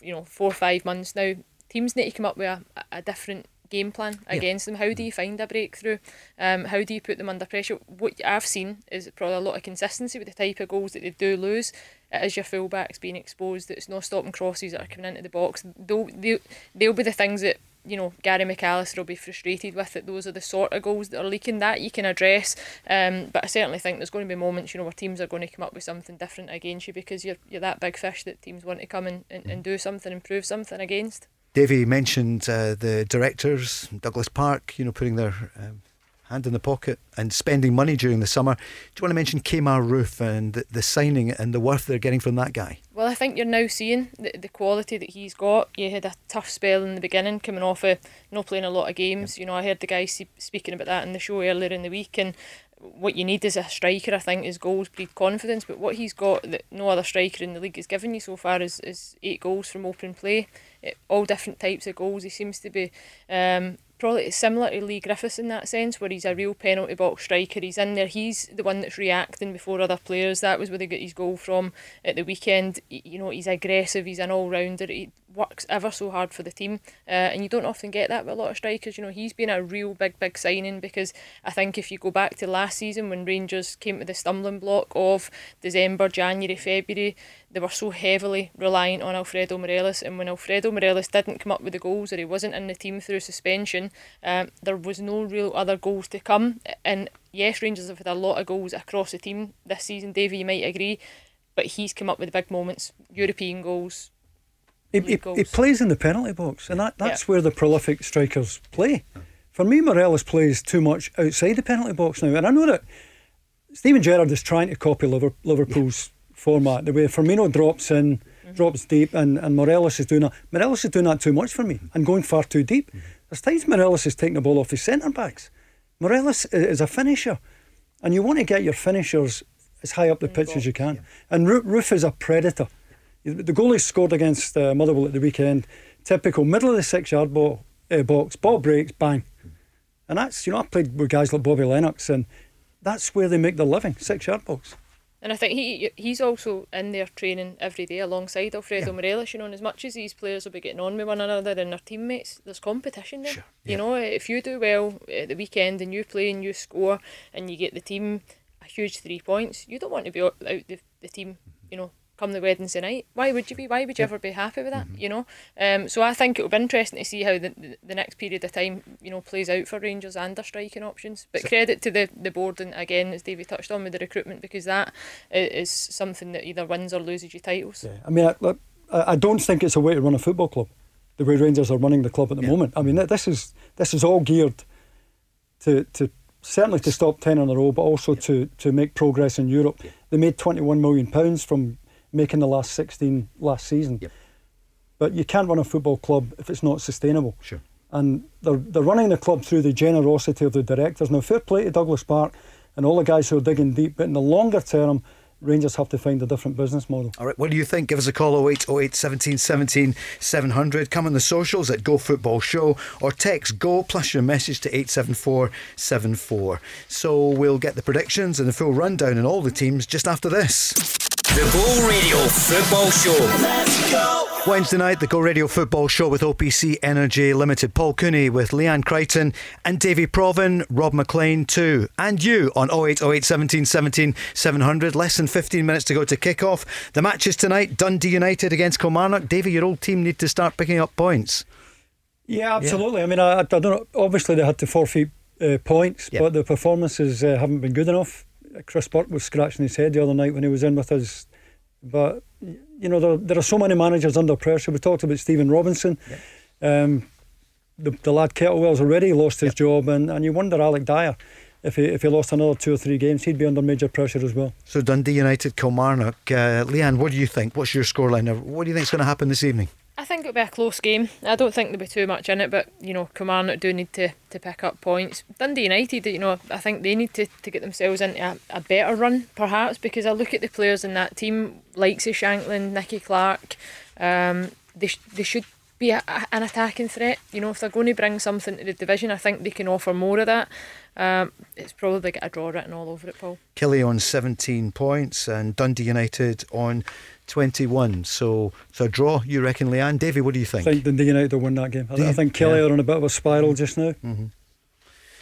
you know, four or five months now. Teams need to come up with a, a different game plan against yeah. them? How do you find a breakthrough? Um, how do you put them under pressure? What I've seen is probably a lot of consistency with the type of goals that they do lose. It is your fullbacks being exposed. It's not stopping crosses that are coming into the box. They'll, they'll, they'll be the things that you know Gary McAllister will be frustrated with it. Those are the sort of goals that are leaking. That you can address, um, but I certainly think there's going to be moments you know where teams are going to come up with something different against you because you're you're that big fish that teams want to come and, and, and do something, and prove something against. Davy mentioned uh, the directors, Douglas Park, you know, putting their um, hand in the pocket and spending money during the summer. Do you want to mention Kemar Roofe and the, the, signing and the worth they're getting from that guy? Well, I think you're now seeing the, the quality that he's got. You had a tough spell in the beginning, coming off of not playing a lot of games. You know, I heard the guy speaking about that in the show earlier in the week, and what you need as a striker, I think, is goals breed confidence. But what he's got that no other striker in the league has given you so far is, is eight goals from open play, it, all different types of goals. He seems to be um, probably similar to Leigh Griffiths in that sense, where he's a real penalty box striker. He's in there, he's the one that's reacting before other players. That was where they got his goal from at the weekend. You know, he's aggressive, he's an all rounder, he works ever so hard for the team, uh, and you don't often get that with a lot of strikers. You know, he's been a real big, big signing because I think if you go back to last season when Rangers came to the stumbling block of December, January, February, they were so heavily reliant on Alfredo Morelos, and when Alfredo Morelos didn't come up with the goals or he wasn't in the team through suspension, um, there was no real other goals to come. And yes, Rangers have had a lot of goals across the team this season. Davy, you might agree, but he's come up with the big moments, European goals. He, he, he plays in the penalty box, and that, that's yeah. where the prolific strikers play. For me, Morelos plays too much outside the penalty box now, and I know that Steven Gerrard is trying to copy Liverpool's format. The way Firmino drops in, mm-hmm. drops deep, and, and Morelos is doing that. Morelos is doing that too much for me and going far too deep. Mm-hmm. There's times Morelos is taking the ball off his centre backs. Morelos is a finisher, and you want to get your finishers as high up the pitch as you can. Yeah. And Roofe is a predator. The goalie scored against uh, Motherwell at the weekend. Typical middle of the six yard ball, uh, box, ball breaks, bang. And that's, you know, I played with guys like Bobby Lennox, and that's where they make their living, six yard box. And I think he he's also in there training every day alongside Alfredo yeah. Morelos. You know, and as much as these players will be getting on with one another and their teammates, there's competition there. Sure. Yeah. You know, if you do well at the weekend and you play and you score and you get the team a huge three points. You don't want to be out the, the team, you know, come the Wednesday night. Why would you be? Why would you ever be happy with that? Mm-hmm. You know. Um, so I think it'll be interesting to see how the, the next period of time you know plays out for Rangers and their striking options. But so, credit to the the board and again as David touched on with the recruitment because that is something that either wins or loses you titles. Yeah. I mean, I, I don't think it's a way to run a football club. The way Rangers are running the club at the yeah. moment. I mean, this is this is all geared to to certainly to stop ten in a row, but also yeah. to to make progress in Europe. They made twenty one million pounds from making the last 16 last season. Yep. But you can't run a football club if it's not sustainable. Sure. And they're, they're running the club through the generosity of the directors. Now, fair play to Douglas Park and all the guys who are digging deep, but in the longer term, Rangers have to find a different business model. All right, what do you think? Give us a call 08 08 17 17 700. Come on the socials at Go Football Show or text Go plus your message to 87474. So we'll get the predictions and the full rundown on all the teams just after this. The Go Radio Football Show. Let's go. Wednesday night, the Go Radio Football Show with OPC Energy Limited. Paul Cooney with Leanne Crichton and Davy Provan, Rob McLean too. And you on 0808 17 17 700. Less than 15 minutes to go to kick off. The matches tonight Dundee United against Kilmarnock. Davy, your old team need to start picking up points. Yeah, absolutely. Yeah. I mean, I, I, don't know. Obviously, they had to forfeit uh, points, but the performances uh, haven't been good enough. Chris Burke was scratching his head the other night when he was in with us. But you know, there, there are so many managers under pressure. We talked about Stephen Robinson. Um, the, the lad Kettlewell's already lost his job, and, and you wonder Alec Dyer. If he, if he lost another two or three games, he'd be under major pressure as well. So Dundee United, Kilmarnock. Uh, Leanne, what do you think? What's your scoreline? What do you think is going to happen this evening? Think it'll be a close game. I don't think there'll be too much in it, but you know, Kilmarnock do need to, to pick up points. Dundee United, you know, I think they need to, to get themselves into a, a better run, perhaps, because I look at the players in that team, like say Shankland, Nicky Clark, um, they sh- they should be a, a, an attacking threat. You know, if they're going to bring something to the division, I think they can offer more of that. Um, it's probably got a draw written all over it, Paul. Killie on 17 points and Dundee United on 21. So, so a draw, you reckon, Leanne? Davy, what do you think? I think Dundee United will win that game. I, I think Killie yeah. are on a bit of a spiral just now. Mm-hmm.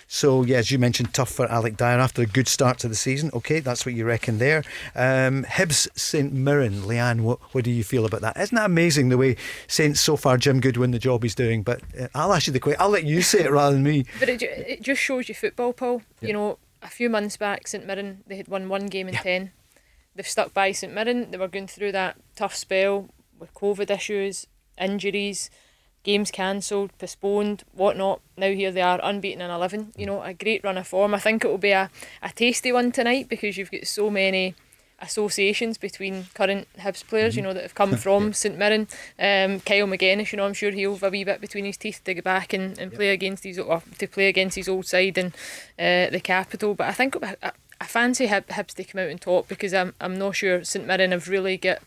So, yeah, as you mentioned, tough for Alec Dyer after a good start to the season. Okay, that's what you reckon there. Um, Hibs St Mirren, Leanne, what, what do you feel about that? Isn't that amazing the way Saints so far, Jim Goodwin, the job he's doing? But uh, I'll ask you the question. I'll let you say it rather than me. But it, it just shows you football, Paul. Yeah. You know, a few months back, St Mirren, they had won one game in yeah. 10 they've stuck by St Mirren. They were going through that tough spell with COVID issues, injuries, games cancelled, postponed, whatnot. Now here they are, unbeaten in 11. You know, a great run of form. I think it will be a, a tasty one tonight because you've got so many associations between current Hibs players, you mm-hmm. know, that have come from St Mirren. Um, Kyle Magennis, you know, I'm sure he'll have a wee bit between his teeth to go back and, and yep. play against his or to play against his old side and uh, the capital. But I think it'll be a, I fancy Hib- Hibs to come out and top because I'm I'm not sure St Mirren have really got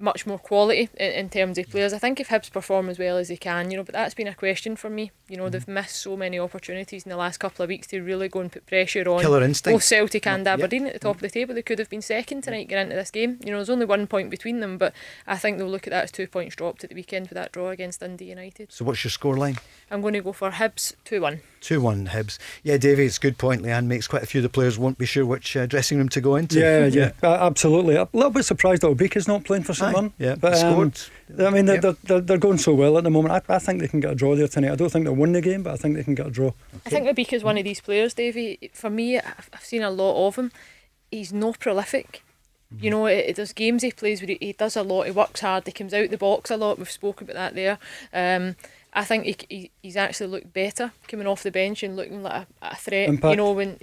much more quality in, in, terms of players. I think if Hibs perform as well as they can, you know, but that's been a question for me. You know, mm. they've missed so many opportunities in the last couple of weeks to really go and put pressure on Killer instinct. both Celtic and Aberdeen at the top of the table. They could have been second tonight getting into this game. You know, there's only one point between them, but I think they'll look at that as two points dropped at the weekend with that draw against Dundee United. So what's your scoreline? I'm going to go for Hibs 2 1. 2 1 Hibs. Yeah, Davey, it's a good point. Leanne makes quite a few of the players won't be sure which uh, dressing room to go into. Yeah, yeah, yeah. Uh, absolutely. A little bit surprised that Obika's not playing for St Mirren. Yeah, but um, I mean, they're, yep. they're, they're, going so well at the moment. I, I, think they can get a draw there tonight. I don't think they'll win the game, but I think they can get a draw. Okay. I think Obika's one of these players, Davey. For me, I've, I've seen a lot of him. He's not prolific. You know, it, it, there's games he plays where he, he, does a lot, he works hard, he comes out the box a lot. We've spoken about that there. Um, I think he, he he's actually looked better coming off the bench and looking like a, a threat. Impact. You know when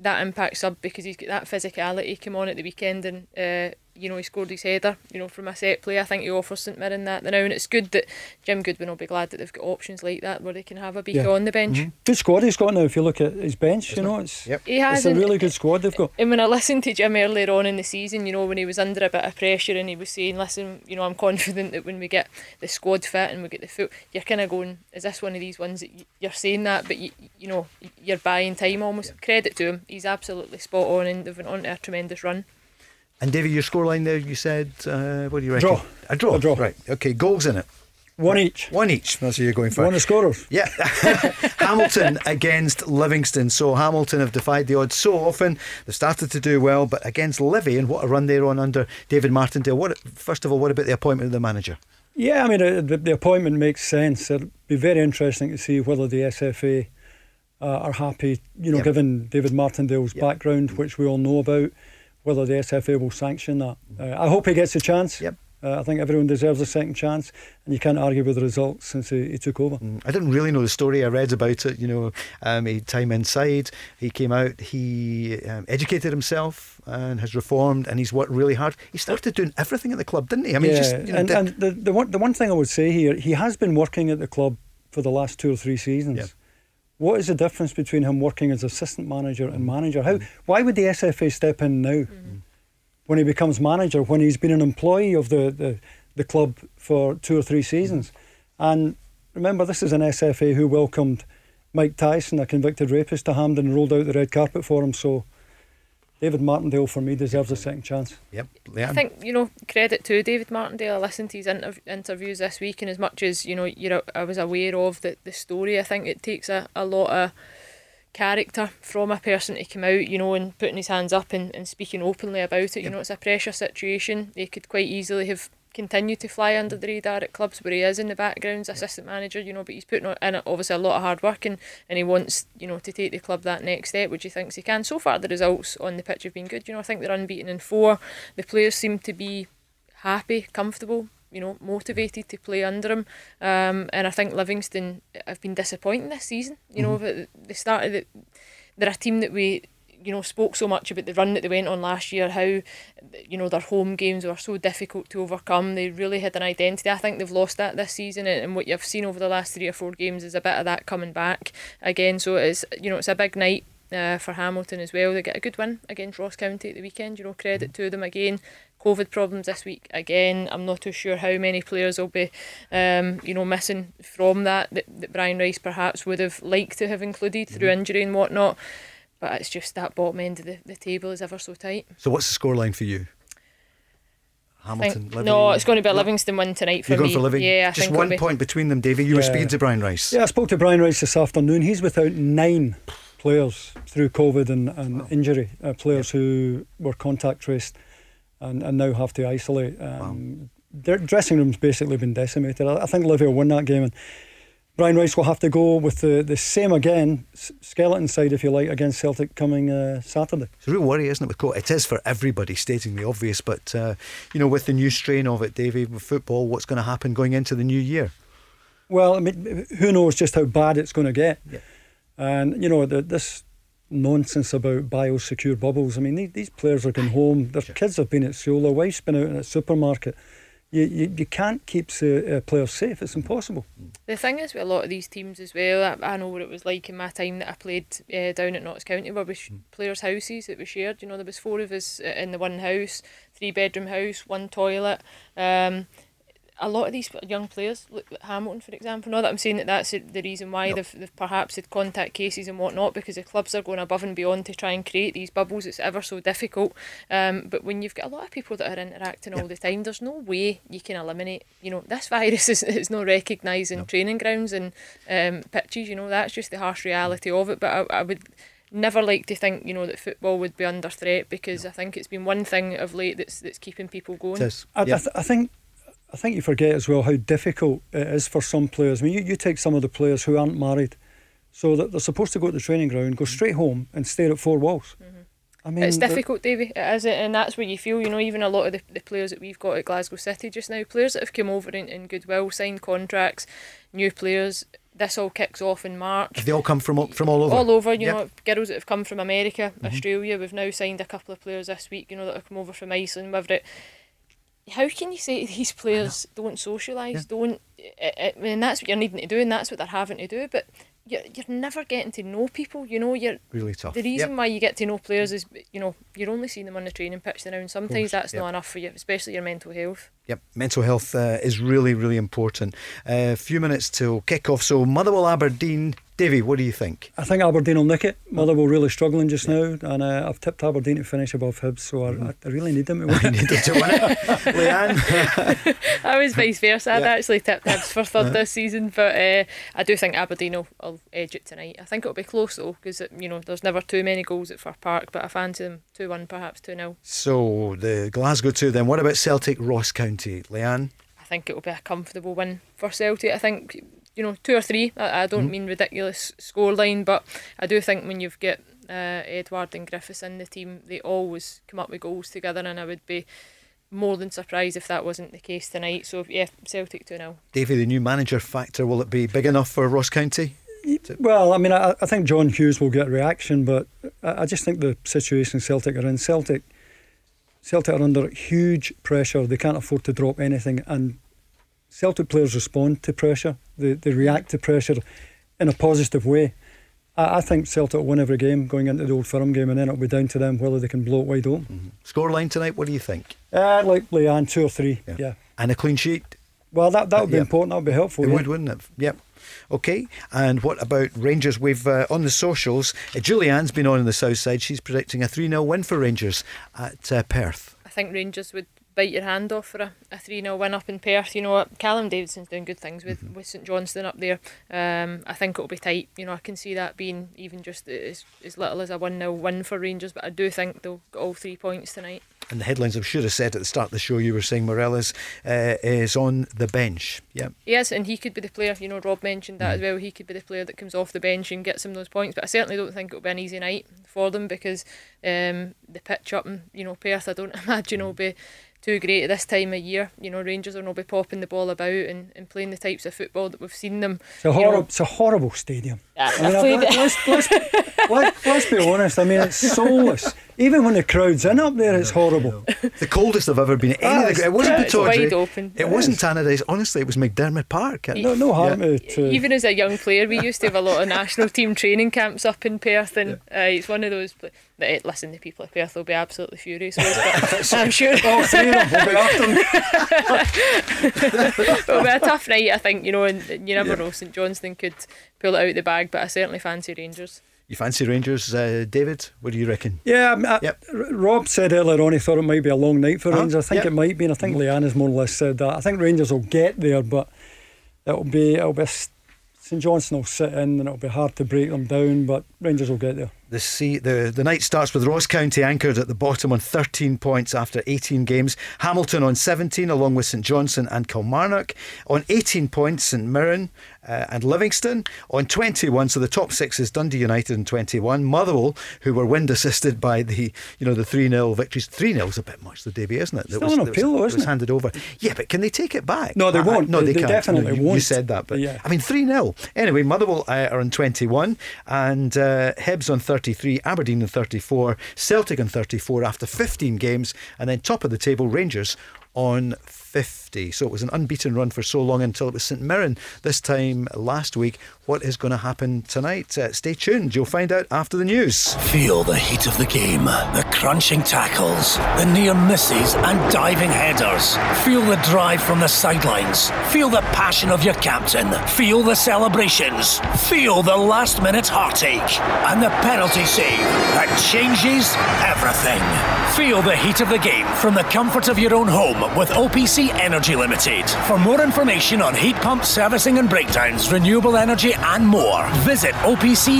that impact sub because he's got that physicality. Come on at the weekend and uh, you know, he scored his header, you know, from a set play. I think he offers St Mirren that now, and it's good that Jim Goodwin will be glad that they've got options like that where they can have Obika yeah. on the bench. Mm-hmm. Good squad he's got now. If you look at his bench, Isn't you know, it's yep. he has it's a really good squad they've got. And when I listened to Jim earlier on in the season, you know, when he was under a bit of pressure and he was saying, "Listen, you know, I'm confident that when we get the squad fit and we get the foot, you're kind of going, is this one of these ones that you're saying that, but you, you know, you're buying time almost. Yeah. Credit to him, he's absolutely spot on, and they've went on to a tremendous run. And David, your scoreline there, you said, uh, what do you reckon? Draw. A draw. A draw. Right. Okay. Goals in it. One each. One each. That's what you're going for. One of the scorers. Yeah. Hamilton against Livingston. So Hamilton have defied the odds so often. They've started to do well, but against Livy and what a run they're on under David Martindale. What first of all, what about the appointment of the manager? Yeah, I mean uh, the, the appointment makes sense. It'll be very interesting to see whether the SFA uh, are happy. You know, yep. given David Martindale's yep. background, which we all know about, whether the SFA will sanction that. Uh, I hope he gets a chance. Yep. Uh, I think everyone deserves a second chance, and you can't argue with the results since he, he took over. Mm, I didn't really know the story. I read about it. You know, um, he time inside. He came out. He um, educated himself and has reformed, and he's worked really hard. He started doing everything at the club, didn't he? I mean, yeah, just, you know, and, and the the one the one thing I would say here, he has been working at the club for the last two or three seasons. Yep. What is the difference between him working as assistant manager and manager? How? Why would the SFA step in now? Mm when he becomes manager, when he's been an employee of the, the, the club for two or three seasons. And remember, this is an SFA who welcomed Mike Tyson, a convicted rapist, to Hampden and rolled out the red carpet for him. So David Martindale, for me, deserves a second chance. Yep. I think, you know, credit to David Martindale. I listened to his interv- interviews this week, and as much as, you know, you're, I was aware of the, the story, I think it takes a, a lot of character from a person to come out, you know, and putting his hands up and, and speaking openly about it. You yep. know, it's a pressure situation. He could quite easily have continued to fly under the radar at clubs where he is in the background as assistant manager, you know, but he's putting in it obviously a lot of hard work and, and he wants, you know, to take the club that next step, which he thinks he can. So far the results on the pitch have been good. You know, I think they're unbeaten in four. The players seem to be happy, comfortable, you know, motivated to play under him. Um, and I think Livingston have been disappointing this season. You mm-hmm. know, they started. The, they're a team that we, you know, spoke so much about the run that they went on last year. How, you know, their home games were so difficult to overcome. They really had an identity. I think they've lost that this season, and what you've seen over the last three or four games is a bit of that coming back again. So it's, you know, it's a big night uh, for Hamilton as well. They get a good win against Ross County at the weekend. You know, credit to them again. COVID problems this week again. I'm not too sure how many players will be, um, you know, missing from that, that. That Brian Rice perhaps would have liked to have included through mm-hmm. injury and whatnot. But it's just that bottom end of the, the table is ever so tight. So what's the scoreline for you? Hamilton, think, No, it's going to be a Livingston win tonight for You're me. For Living? Yeah, I just one point between them, David. You yeah. were speaking to Brian Rice. Yeah, I spoke to Brian Rice this afternoon. He's without nine players through COVID and, and wow. injury. Uh, players yep. who were contact traced and, and now have to isolate. Um, wow. Their dressing room's basically been decimated. I, I think Livy will win that game, and Brian Rice will have to go with the, the same again, skeleton side, if you like, against Celtic coming uh, Saturday. It's a real worry, isn't it, with COVID? It is for everybody, stating the obvious, but, uh, you know, with the new strain of it, Davey, with football, what's going to happen going into the new year? Well, I mean, who knows just how bad it's going to get. Yeah. And, you know, the, this nonsense about biosecure bubbles. I mean, these, these players are going home. Their sure. kids have been at school. Their wife's been out in a supermarket. You, you, you can't keep uh, players safe. It's impossible. The thing is with a lot of these teams as well, I, I know what it was like in my time that I played uh, down at Notts County where we sh- mm. players' houses that we shared. You know, there was four of us uh, in the one house, three bedroom house, one toilet. Um, a lot of these young players, look at Hamilton for example, not that I'm saying that that's the reason why they've, they've perhaps had contact cases and whatnot, because the clubs are going above and beyond to try and create these bubbles. It's ever so difficult. Um, but when you've got a lot of people that are interacting all the time, there's no way you can eliminate. You know, this virus is, is not recognised in training grounds and um, pitches. You know, that's just the harsh reality of it. But I, I would never like to think you know that football would be under threat because I think it's been one thing of late that's that's keeping people going. I, I, th- I think I think you forget as well how difficult it is for some players. I mean, you, you take some of the players who aren't married, so that they're supposed to go to the training ground, go straight home, and stare at four walls. Mm-hmm. I mean, it's difficult, Davy. It is, and that's where you feel. You know, even a lot of the, the players that we've got at Glasgow City just now, players that have come over in, in goodwill, signed contracts, new players. This all kicks off in March. Have they all come from from all over? All over. You yep. know, girls that have come from America, mm-hmm. Australia. We've now signed a couple of players this week. You know, that have come over from Iceland. Whether it how can you say these players don't socialise, yeah. don't? I mean, that's what you're needing to do, and that's what they're having to do. But you're, you're never getting to know people. You know, you're really tough. The reason yep. why you get to know players is, you know, you're only seeing them on the training pitch now, and sometimes that's yep. not enough for you, especially your mental health. Yep, mental health uh, is really, really important. A uh, few minutes till kick off. So Motherwell Aberdeen Davy, what do you think? I think Aberdeen will nick it. Motherwell really struggling just now, and uh, I've tipped Aberdeen to finish above Hibs, so I, mm. I really need them to win. I need them to win it. Leanne? I was vice versa. I'd yeah. actually tipped Hibs for 3rd uh-huh. this season, but uh, I do think Aberdeen will, will, edge it tonight. I think it'll be close though, because you know there's never too many goals at Fir Park, but I fancy them 2 1, perhaps 2 0. So the Glasgow 2 then. What about Celtic Ross County? Leanne? I think it will be a comfortable win for Celtic. I think you know, two or three. I, I don't mm mean ridiculous scoreline, but I do think when you've got uh, Edouard and Griffiths in the team, they always come up with goals together, and I would be more than surprised if that wasn't the case tonight. So yeah, Celtic 2 0. Davy, the new manager factor, will it be big enough for Ross County? Well, I mean, I, I think John Hughes will get a reaction, but I, I just think the situation Celtic are in, Celtic, Celtic are under huge pressure. They can't afford to drop anything, and Celtic players respond to pressure. They, they react to pressure in a positive way. I, I think Celtic will win every game going into the Old Firm game, and then it'll be down to them whether they can blow it wide open. Mm-hmm. Scoreline tonight, what do you think? Uh, like Leanne, two or three. Yeah. yeah. And a clean sheet? Well, that that would be important. That would be helpful. It yeah. would, wouldn't it? Yep. Okay. And what about Rangers? We've uh, on the socials. Uh, Julianne's been on in the south side. She's predicting a 3 0 win for Rangers at uh, Perth. I think Rangers would bite your hand off for a, a 3 0 win up in Perth. You know, Callum Davidson's doing good things with, mm-hmm. with St Johnstone up there. Um, I think it'll be tight. You know, I can see that being even just as, as little as a 1 0 win for Rangers, but I do think they'll get all three points tonight. And the headlines I'm sure I said at the start of the show, you were saying Morelos uh, is on the bench. Yeah. Yes, and he could be the player. You know, Rob mentioned that mm. as well. He could be the player that comes off the bench and gets some of those points. But I certainly don't think it'll be an easy night for them because um, the pitch up in you know Perth, I don't imagine will be too great at this time of year. You know, Rangers will not be popping the ball about and, and playing the types of football that we've seen them. It's a, horrible, it's a horrible stadium. Yeah, I mean, let's, let's, let's, let's, be honest. I mean, it's soulless. Even when the crowd's in up there, it's horrible. The coldest I've ever been at any ah, It wasn't Pittodrie. It wasn't Tannadice. Honestly, it was McDiarmid Park. No, no harm yeah. to, Even as a young player, we used to have a lot of national team training camps up in Perth, and yeah. uh, it's one of those. That, uh, listen, the people of Perth will be absolutely furious with us, I'm sure. All three of them will be It'll be a tough night, I think. You know, and you never yeah. know. St Johnstone could pull it out the bag, but I certainly fancy Rangers. You fancy Rangers, uh, David? What do you reckon? Yeah, I, yep. Rob said earlier on he thought it might be a long night for uh-huh. Rangers. I think yep. it might be, and I think Leanne has more or less said that. I think Rangers will get there, but it'll be it'll be St Johnstone will sit in, and it'll be hard to break them down. But Rangers will get there. The, sea, the, the night starts with Ross County anchored at the bottom on 13 points after 18 games. Hamilton on 17, along with St Johnstone and Kilmarnock. On 18 points, St Mirren uh, and Livingston. On 21, so the top six is Dundee United in 21. Motherwell, who were wind assisted by the you know the 3 0 victories. 3 0 is a bit much the Davy, isn't it? Still was, an appeal, was, isn't it? was handed over. Yeah, but can they take it back? No, they won't. no, they, they, can't. definitely no, you, won't. You said that, but yeah. I mean 3 0. Anyway, Motherwell uh, are on 21 and uh, Hibs on 30. 33, Aberdeen in 34, Celtic in 34 after 15 games, and then top of the table, Rangers on 50. So it was an unbeaten run for so long until it was St Mirren this time last week. What is going to happen tonight? Uh, stay tuned. You'll find out after the news. Feel the heat of the game, the crunching tackles, the near misses and diving headers. Feel the drive from the sidelines. Feel the passion of your captain. Feel the celebrations. Feel the last minute heartache and the penalty save that changes everything. Feel the heat of the game from the comfort of your own home with OPC Energy Limited. For more information on heat pump servicing and breakdowns, renewable energy, and more, visit opc-ltd.uk.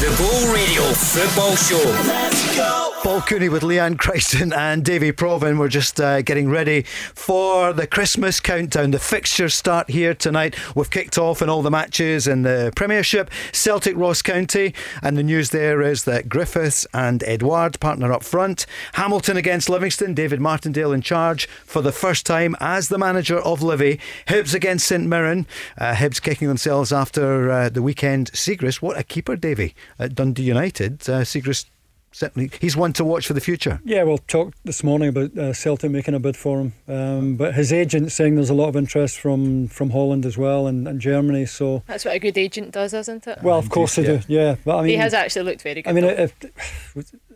The Go Radio Football Show. Let's go. Paul Cooney with Leanne Crichton and Davy Provan. We're just uh, getting ready for the Christmas countdown. The fixtures start here tonight. We've kicked off in all the matches in the Premiership. Celtic Ross County, and the news there is that Griffiths and Edouard partner up front. Hamilton against Livingston. David Martindale in charge for the first time as the manager of Livy. Hibs against St Mirren. Uh, Hibs kicking themselves after uh, the weekend. Siegrist, what a keeper, Davy at Dundee United. Uh, Siegrist certainly he's one to watch for the future. Yeah, we'll talk this morning about uh, Celtic making a bid for him, um, but his agent saying there's a lot of interest from from Holland as well and, and Germany. So that's what a good agent does, isn't it? Well, of course they do. Yeah, but I mean, he has actually looked very good. I mean, if,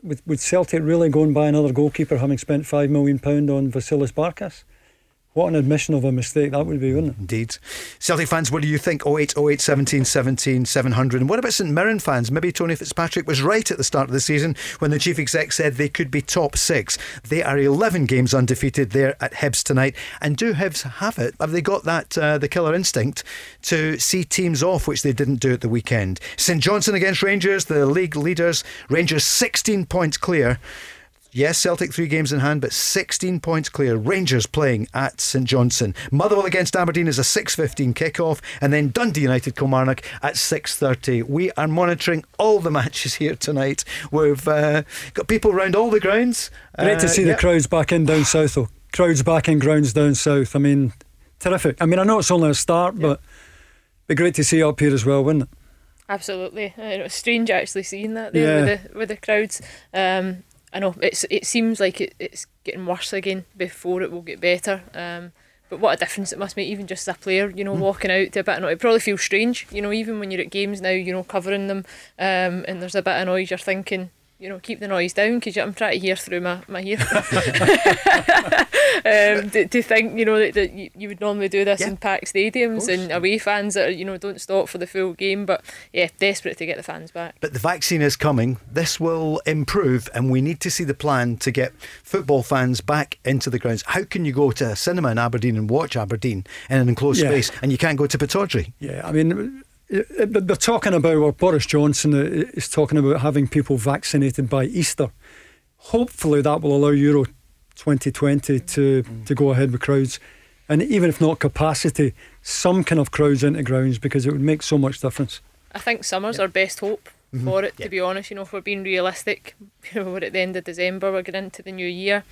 with, with Celtic really going by another goalkeeper, having spent five million pound on Vasilis Barkas. What an admission of a mistake that would be, wouldn't it? Indeed. Celtic fans, what do you think? 08, 08, 17, 17, 700. And what about St Mirren fans? Maybe Tony Fitzpatrick was right at the start of the season when the chief exec said they could be top six. They are 11 games undefeated there at Hibs tonight. And do Hibs have it? Have they got that, uh, the killer instinct to see teams off, which they didn't do at the weekend? St Johnstone against Rangers, the league leaders. Rangers 16 points clear. Yes, Celtic three games in hand, but 16 points clear. Rangers playing at St Johnstone. Motherwell against Aberdeen is a 6.15 kickoff, and then Dundee United Kilmarnock at 6.30. We are monitoring all the matches here tonight. We've uh, got people around all the grounds. Great uh, to see yep. the crowds back in down south, though. Crowds back in grounds down south. I mean, terrific. I mean, I know it's only a start, yep. but be great to see up here as well, wouldn't it? Absolutely, it was strange actually seeing that there yeah. with the with the crowds. Um, I know it's it seems like it, it's getting worse again before it will get better. Um, but what a difference it must make, even just as a player, you know, mm. walking out to a bit of noise. It probably feels strange, you know, even when you're at games now, you know, covering them, um, and there's a bit of noise, you're thinking, you know, keep the noise down because I'm trying to hear through my, my ear. um, to, to think, you know, that, that you, you would normally do this yeah. in packed stadiums and away fans that, are, you know, don't stop for the full game. But yeah, desperate to get the fans back. But the vaccine is coming. This will improve, and we need to see the plan to get football fans back into the grounds. How can you go to a cinema in Aberdeen and watch Aberdeen in an enclosed yeah. space and you can't go to Pittodrie? Yeah, I mean, they're talking about, or Boris Johnson is talking about having people vaccinated by Easter. Hopefully, that will allow Euro 2020 to, mm. to go ahead with crowds. And even if not capacity, some kind of crowds into grounds because it would make so much difference. I think summer's yep. our best hope mm-hmm. for it, to be honest. You know, if we're being realistic, you know, we're at the end of December, we're getting into the new year.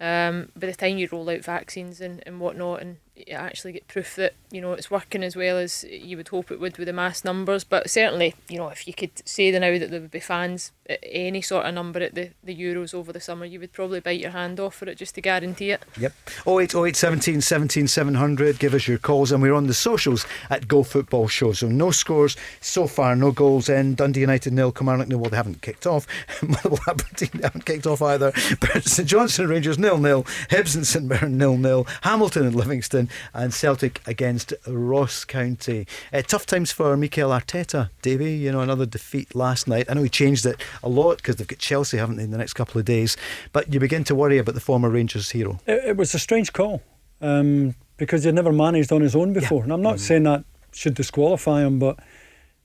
Um, by the time you roll out vaccines and, and whatnot, and you actually get proof that you know it's working as well as you would hope it would with the mass numbers. But certainly, you know, if you could say the now that there would be fans at any sort of number at the, the Euros over the summer, you would probably bite your hand off for it just to guarantee it. Yep. 08 08 17 17 700. Give us your calls, and we're on the socials at Go Football Show. So no scores so far, no goals in. Dundee United nil, Kilmarnock nil. Well, they haven't kicked off. Aberdeen haven't kicked off either. But St Johnstone Rangers nil nil. Hibs and St Mirren nil nil. Hamilton and Livingston and Celtic against Ross County. Uh, tough times for Mikel Arteta, Davy. You know, another defeat last night. I know he changed it a lot because they've got Chelsea, haven't they, in the next couple of days. But you begin to worry about the former Rangers hero. It, it was a strange call um, because he'd never managed on his own before. Yeah. And I'm not mm. saying that should disqualify him, but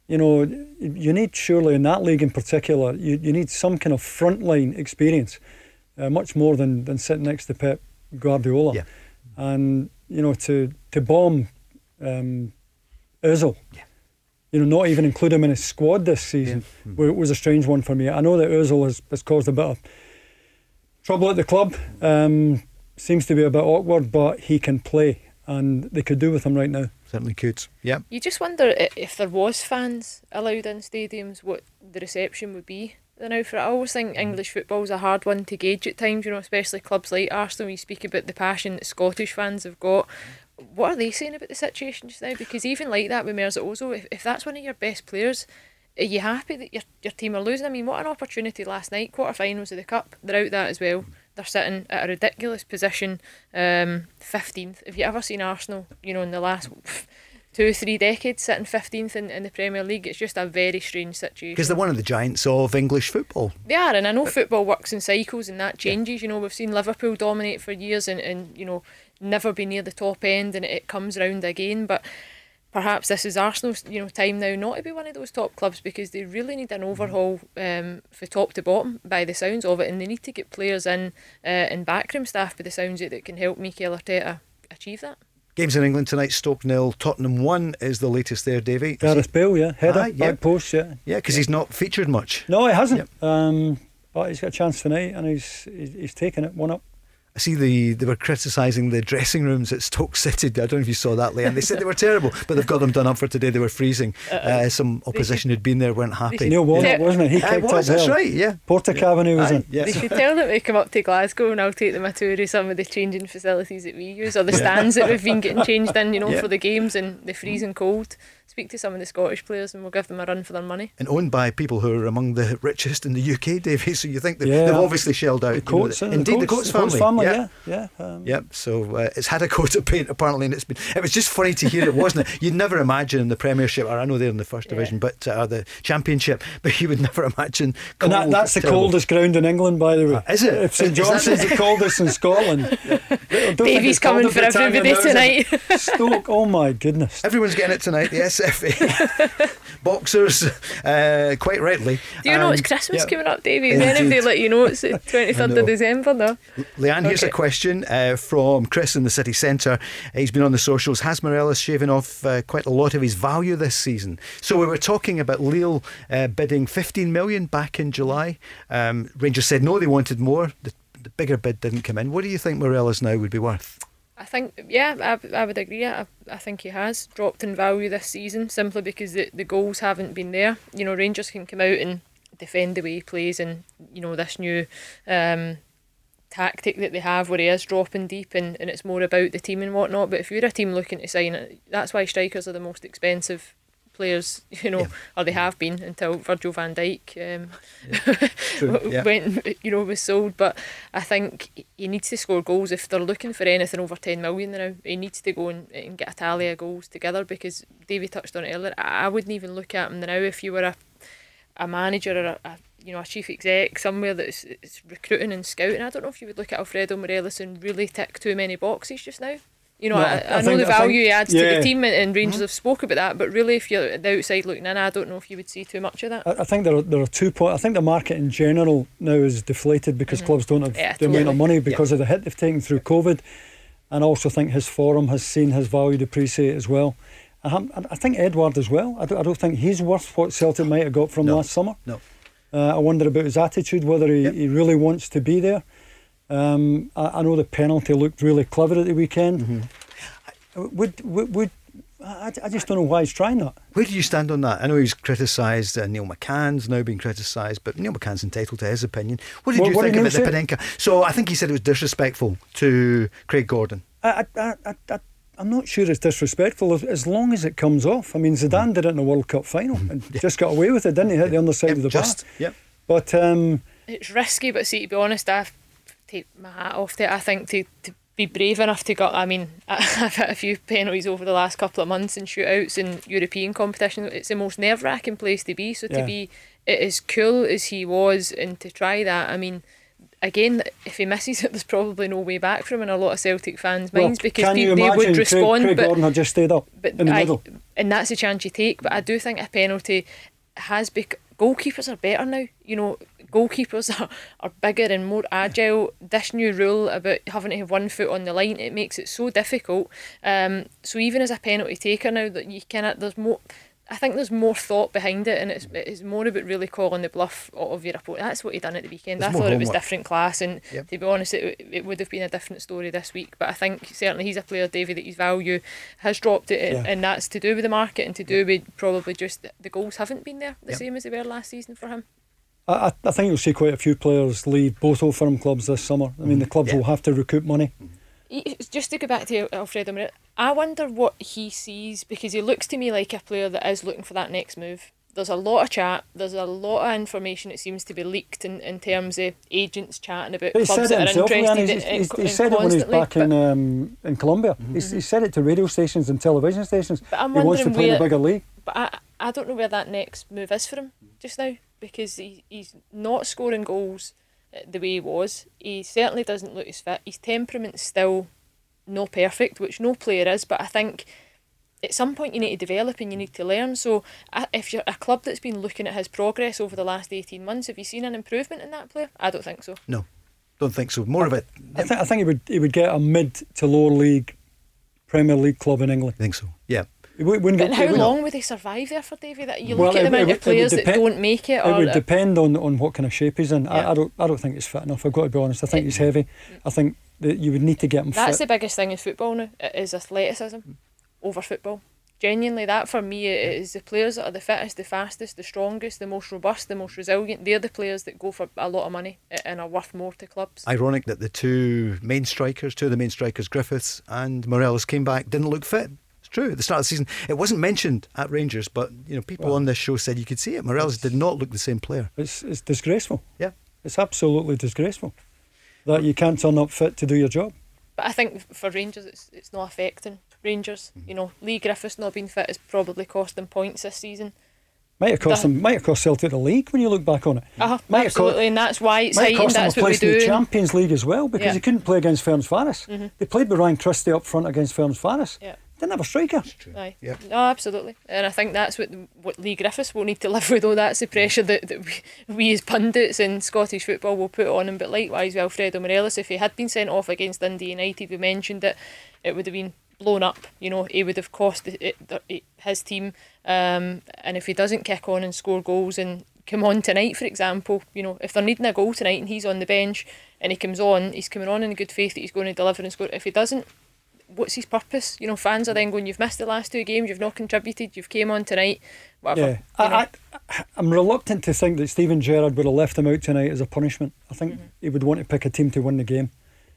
you know, you need surely in that league in particular, you, you need some kind of frontline experience, uh, much more than, than sitting next to Pep Guardiola. Yeah. And you know, to to bomb um, Ozil, yeah. you know, not even include him in his squad this season yeah. mm-hmm. was a strange one for me. I know that Ozil has, has caused a bit of trouble at the club. Um, seems to be a bit awkward, but he can play, and they could do with him right now. Certainly could. Yeah. You just wonder if there was fans allowed in stadiums, what the reception would be now for. I always think mm. English football's a hard one to gauge at times, you know, especially clubs like Arsenal. You speak about the passion that Scottish fans have got. What are they saying about the situation just now? Because even like that with Mesut Ozil, if, if that's one of your best players, are you happy that your, your team are losing? I mean, what an opportunity last night, quarterfinals of the Cup. They're out that as well. They're sitting at a ridiculous position, um, 15th. Have you ever seen Arsenal, you know, in the last two, three decades sitting 15th in, in the Premier League. It's just a very strange situation. Because they're one of the giants of English football. They are, and I know football works in cycles and that changes. Yeah. You know, we've seen Liverpool dominate for years and, and you know, never be near the top end and it comes round again. But perhaps this is Arsenal's you know time now not to be one of those top clubs because they really need an overhaul um, from top to bottom by the sounds of it and they need to get players in uh, and backroom staff by the sounds of it that can help Mikel Arteta achieve that. Games in England tonight: Stoke nil, Tottenham one is the latest there. Davy Gareth Bale, yeah, header, ah, back post, yeah, yeah, because he's not featured much. No, he hasn't. Yep. Um, but he's got a chance tonight, and he's he's, he's taken it one up. I see the they were criticising the dressing rooms at Stoke City. I don't know if you saw that, Leanne. They said they were terrible, but they've got them done up for today. They were freezing. Uh, some opposition who'd been there weren't happy. Neil Warnock, wasn't it? He kicked uh, was, That's right. Yeah. Portakabany was in. Yes. They should tell them to come up to Glasgow, and I'll take them a tour of some of the changing facilities that we use, or the stands that we've been getting changed in, you know, yeah. for the games and the freezing cold. Speak to some of the Scottish players and we'll give them a run for their money. And owned by people who are among the richest in the UK, Davy. So you think yeah, they've obviously shelled out. The Coates, you know, indeed, the Coates, the Coates family. family. Yeah, yeah. Yeah. Um, yep. So uh, it's had a coat of paint apparently, and it's been. It was just funny to hear it, wasn't it? You'd never imagine in the Premiership, or I know they're in the first yeah. division, but uh, the Championship, but you would never imagine. and that, that's the terrible. coldest ground in England, by the way. Uh, is it? If St Johnstone's the coldest in Scotland. Baby's coming for everybody tonight. Stoke, oh my goodness. Everyone's getting it tonight, the SFA. Boxers, uh, quite rightly. Do you know it's Christmas yeah. coming up, Davey? Is anybody let you know it's the 23rd of December now? Leanne, here's a question uh, from Chris in the city centre. He's been on the socials. Has Morelos shaven off uh, quite a lot of his value this season? So we were talking about Lille uh, bidding 15 million back in July. Um, Rangers said no, they wanted more. The, the bigger bid didn't come in. What do you think Morelos now would be worth? I think, yeah, I, I would agree. I, I think he has dropped in value this season simply because the, the goals haven't been there. You know, Rangers can come out and defend the way he plays and, you know, this new um, tactic that they have where he is dropping deep and, and it's more about the team and whatnot. But if you're a team looking to sign that's why strikers are the most expensive players, you know, yeah. or they have been until Virgil van Dijk um, yeah. went, you know, was sold. But I think he needs to score goals if they're looking for anything over 10 million now. He needs to go and, and get a tally of goals together because David touched on it earlier. I, I wouldn't even look at him now if you were a, a manager or a, a you know, a chief exec somewhere that's recruiting and scouting. I don't know if you would look at Alfredo Morelos and really tick too many boxes just now. You know, no, I, I, I, know the value think, he adds yeah. to the team, and, and Rangers mm-hmm. have spoke about that. But really, if you're the outside looking in, I don't know if you would see too much of that. I, I think there are, there are two points. I think the market in general now is deflated because mm-hmm. clubs don't have yeah, the totally. amount of money because yeah. of the hit they've taken through COVID, and I also think his form has seen his value depreciate as well. I, I think Edouard as well. I don't, I don't think he's worth what Celtic might have got from no. last summer. No. Uh, I wonder about his attitude, whether he, yep. he really wants to be there. Um, I, I, know the penalty looked really clever at the weekend. Mm-hmm. Would would, would I, I just don't know why he's trying that. Where do you stand on that? I know he's criticised, uh, Neil McCann's now being criticised, but Neil McCann's entitled to his opinion. What did what, you what think did about the Panenka? So I think he said it was disrespectful to Craig Gordon. I, I, I, I, I'm not sure it's disrespectful as long as it comes off. I mean, Zidane mm. did it in the World Cup final mm-hmm. and yeah. just got away with it, didn't he? Hit the underside yep, of the just, bar. Yep. But um, it's risky. But see, to be honest, I take my hat off to it. I think to, to be brave enough to go. I mean, I've had a few penalties over the last couple of months in shootouts in European competitions. It's the most nerve wracking place to be. So yeah. to be as cool as he was and to try that, I mean, again, if he misses it, there's probably no way back from in a lot of Celtic fans' well, minds because they, they would respond. Craig, Craig but, Gordon had just stayed up but in the I, middle. And that's a chance you take. But I do think a penalty has become. Goalkeepers are better now. You know, goalkeepers are, are bigger and more agile. This new rule about having to have one foot on the line, it makes it so difficult. Um, so even as a penalty taker now, that you cannot, there's more. I think there's more thought behind it, and it's it's more about really calling the bluff of your opponent. That's what he done at the weekend. There's I thought homework. it was different class, and yep. to be honest, it, it would have been a different story this week. But I think certainly he's a player, David, that his value has dropped it, yeah. and that's to do with the market and to do with probably just the goals haven't been there the yep. same as they were last season for him. I, I think you'll see quite a few players leave both old firm clubs this summer. I mean, the mm-hmm. clubs yeah. will have to recoup money. Mm-hmm. Just to go back to Alfredo, I wonder what he sees because he looks to me like a player that is looking for that next move. There's a lot of chat. There's a lot of information that seems to be leaked in, in terms of agents chatting about he clubs that are interested. He's, in, he's, he said it when he's back in um, in Colombia. Mm-hmm. He's, he said it to radio stations and television stations. But I'm he wants to play where, in a bigger league. But I, I don't know where that next move is for him just now because he, he's not scoring goals the way he was. He certainly doesn't look as fit. His temperament's still not perfect, which no player is, but I think at some point you need to develop and you need to learn. So if you're a club that's been looking at his progress over the last 18 months, have you seen an improvement in that player? I don't think so. No, don't think so. More of it. I, th- I think he would, he would get a mid to lower league Premier League club in England. I think so, yeah. But how long would they survive there for, Davy? That you well, look at the amount of players that don't make it. It would depend on, on what kind of shape he's in. Yeah. I, I, don't I don't think he's fit enough. I've got to be honest. I think it, he's heavy. I think that you would need to get him. That's fit. the biggest thing in football now. It is athleticism over football. Genuinely, that for me is the players that are the fittest, the fastest, the strongest, the most robust, the most resilient. They're the players that go for a lot of money and are worth more to clubs. Ironic that the two main strikers, two of the main strikers, Griffiths and Morelos, came back, didn't look fit true. At the start of the season, it wasn't mentioned at Rangers, but you know, people well, on this show said you could see it. Morelos did not look the same player. It's it's disgraceful. Yeah, it's absolutely disgraceful that you can't turn up fit to do your job. But I think for Rangers, it's it's not affecting Rangers. Mm-hmm. You know, Leigh Griffiths not being fit has probably cost them points this season. Might have cost the, them. Might have cost Celtic the league when you look back on it. Uh-huh, might absolutely, and that's why it's might heightened. That's what we do. In the Champions League as well because yeah. they couldn't play against Ferencvaros. Mm-hmm. They played with Ryan Christie up front against Ferencvaros. Yeah. Didn't have a striker. Aye. Yeah. No, absolutely. And I think that's what what Leigh Griffiths will need to live with, though. That's the pressure that, that we, we as pundits in Scottish football will put on him. But likewise, with Alfredo Morelos, if he had been sent off against Dundee United, we mentioned it, it would have been blown up. You know, he would have cost it, it, his team. Um, and if he doesn't kick on and score goals and come on tonight, for example, you know, if they're needing a goal tonight and he's on the bench and he comes on, he's coming on in good faith that he's going to deliver and score. If he doesn't, what's his purpose? You know, fans are then going, you've missed the last two games, you've not contributed, you've came on tonight, whatever. Yeah, I, I, I'm reluctant to think that Steven Gerrard would have left him out tonight as a punishment. I think mm-hmm. he would want to pick a team to win the game.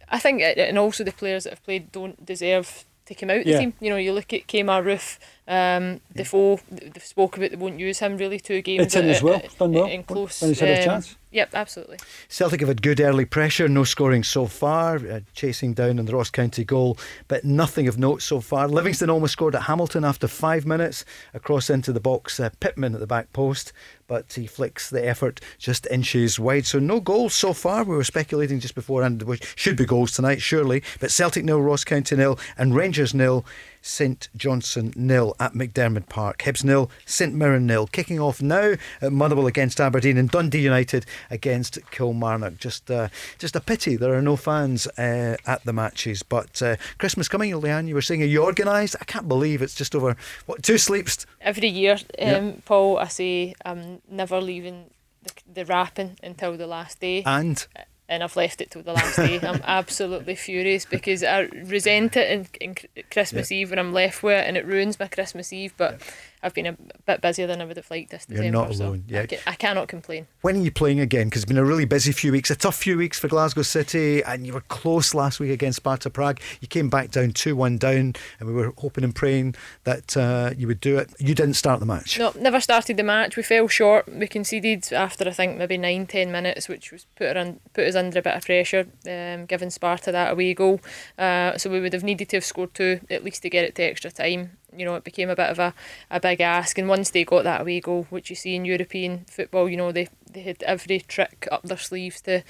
I think, and also the players that have played don't deserve to come out yeah. the team. You know, you look at Kemar Roofe, um, Defoe, they've spoke about they won't use him really two games. It's in as well, done well. In close. When he's had a um, chance. Yep, absolutely. Celtic have had good early pressure, no scoring so far, uh, chasing down on the Ross County goal, but nothing of note so far. Livingston almost scored at Hamilton after five minutes, across into the box, uh, Pittman at the back post, but he flicks the effort just inches wide. So no goals so far. We were speculating just beforehand, which should be goals tonight, surely, but Celtic nil, Ross County nil, and Rangers nil. St Johnstone nil at McDiarmid Park. Hibs nil, St Mirren nil. Kicking off now at Motherwell against Aberdeen and Dundee United against Kilmarnock. Just uh, just a pity there are no fans uh, at the matches. But uh, Christmas coming, Leanne, you were saying, are you organised? I can't believe it's just over, what, two sleeps? Every year, um, Paul, I say I'm never leaving the, the wrapping until the last day. And? And I've left it till the last day. I'm absolutely furious because I resent it in, in Christmas yeah. Eve when I'm left with it and it ruins my Christmas Eve. But yeah. I've been a bit busier than I would have liked this December. You're not alone. So yeah. I, cannot complain. When are you playing again? Because it's been a really busy few weeks, a tough few weeks for Glasgow City, and you were close last week against Sparta Prague. You came back down 2 1 down, and we were hoping and praying that uh, you would do it. You didn't start the match. No, never started the match. We fell short. We conceded after, I think, maybe nine, ten minutes, which was put, un- put us under a bit of pressure, um, giving Sparta that away goal. Uh, so we would have needed to have scored two at least to get it to extra time you know, it became a bit of a, a big ask. And once they got that away goal, which you see in European football, you know, they, they had every trick up their sleeves to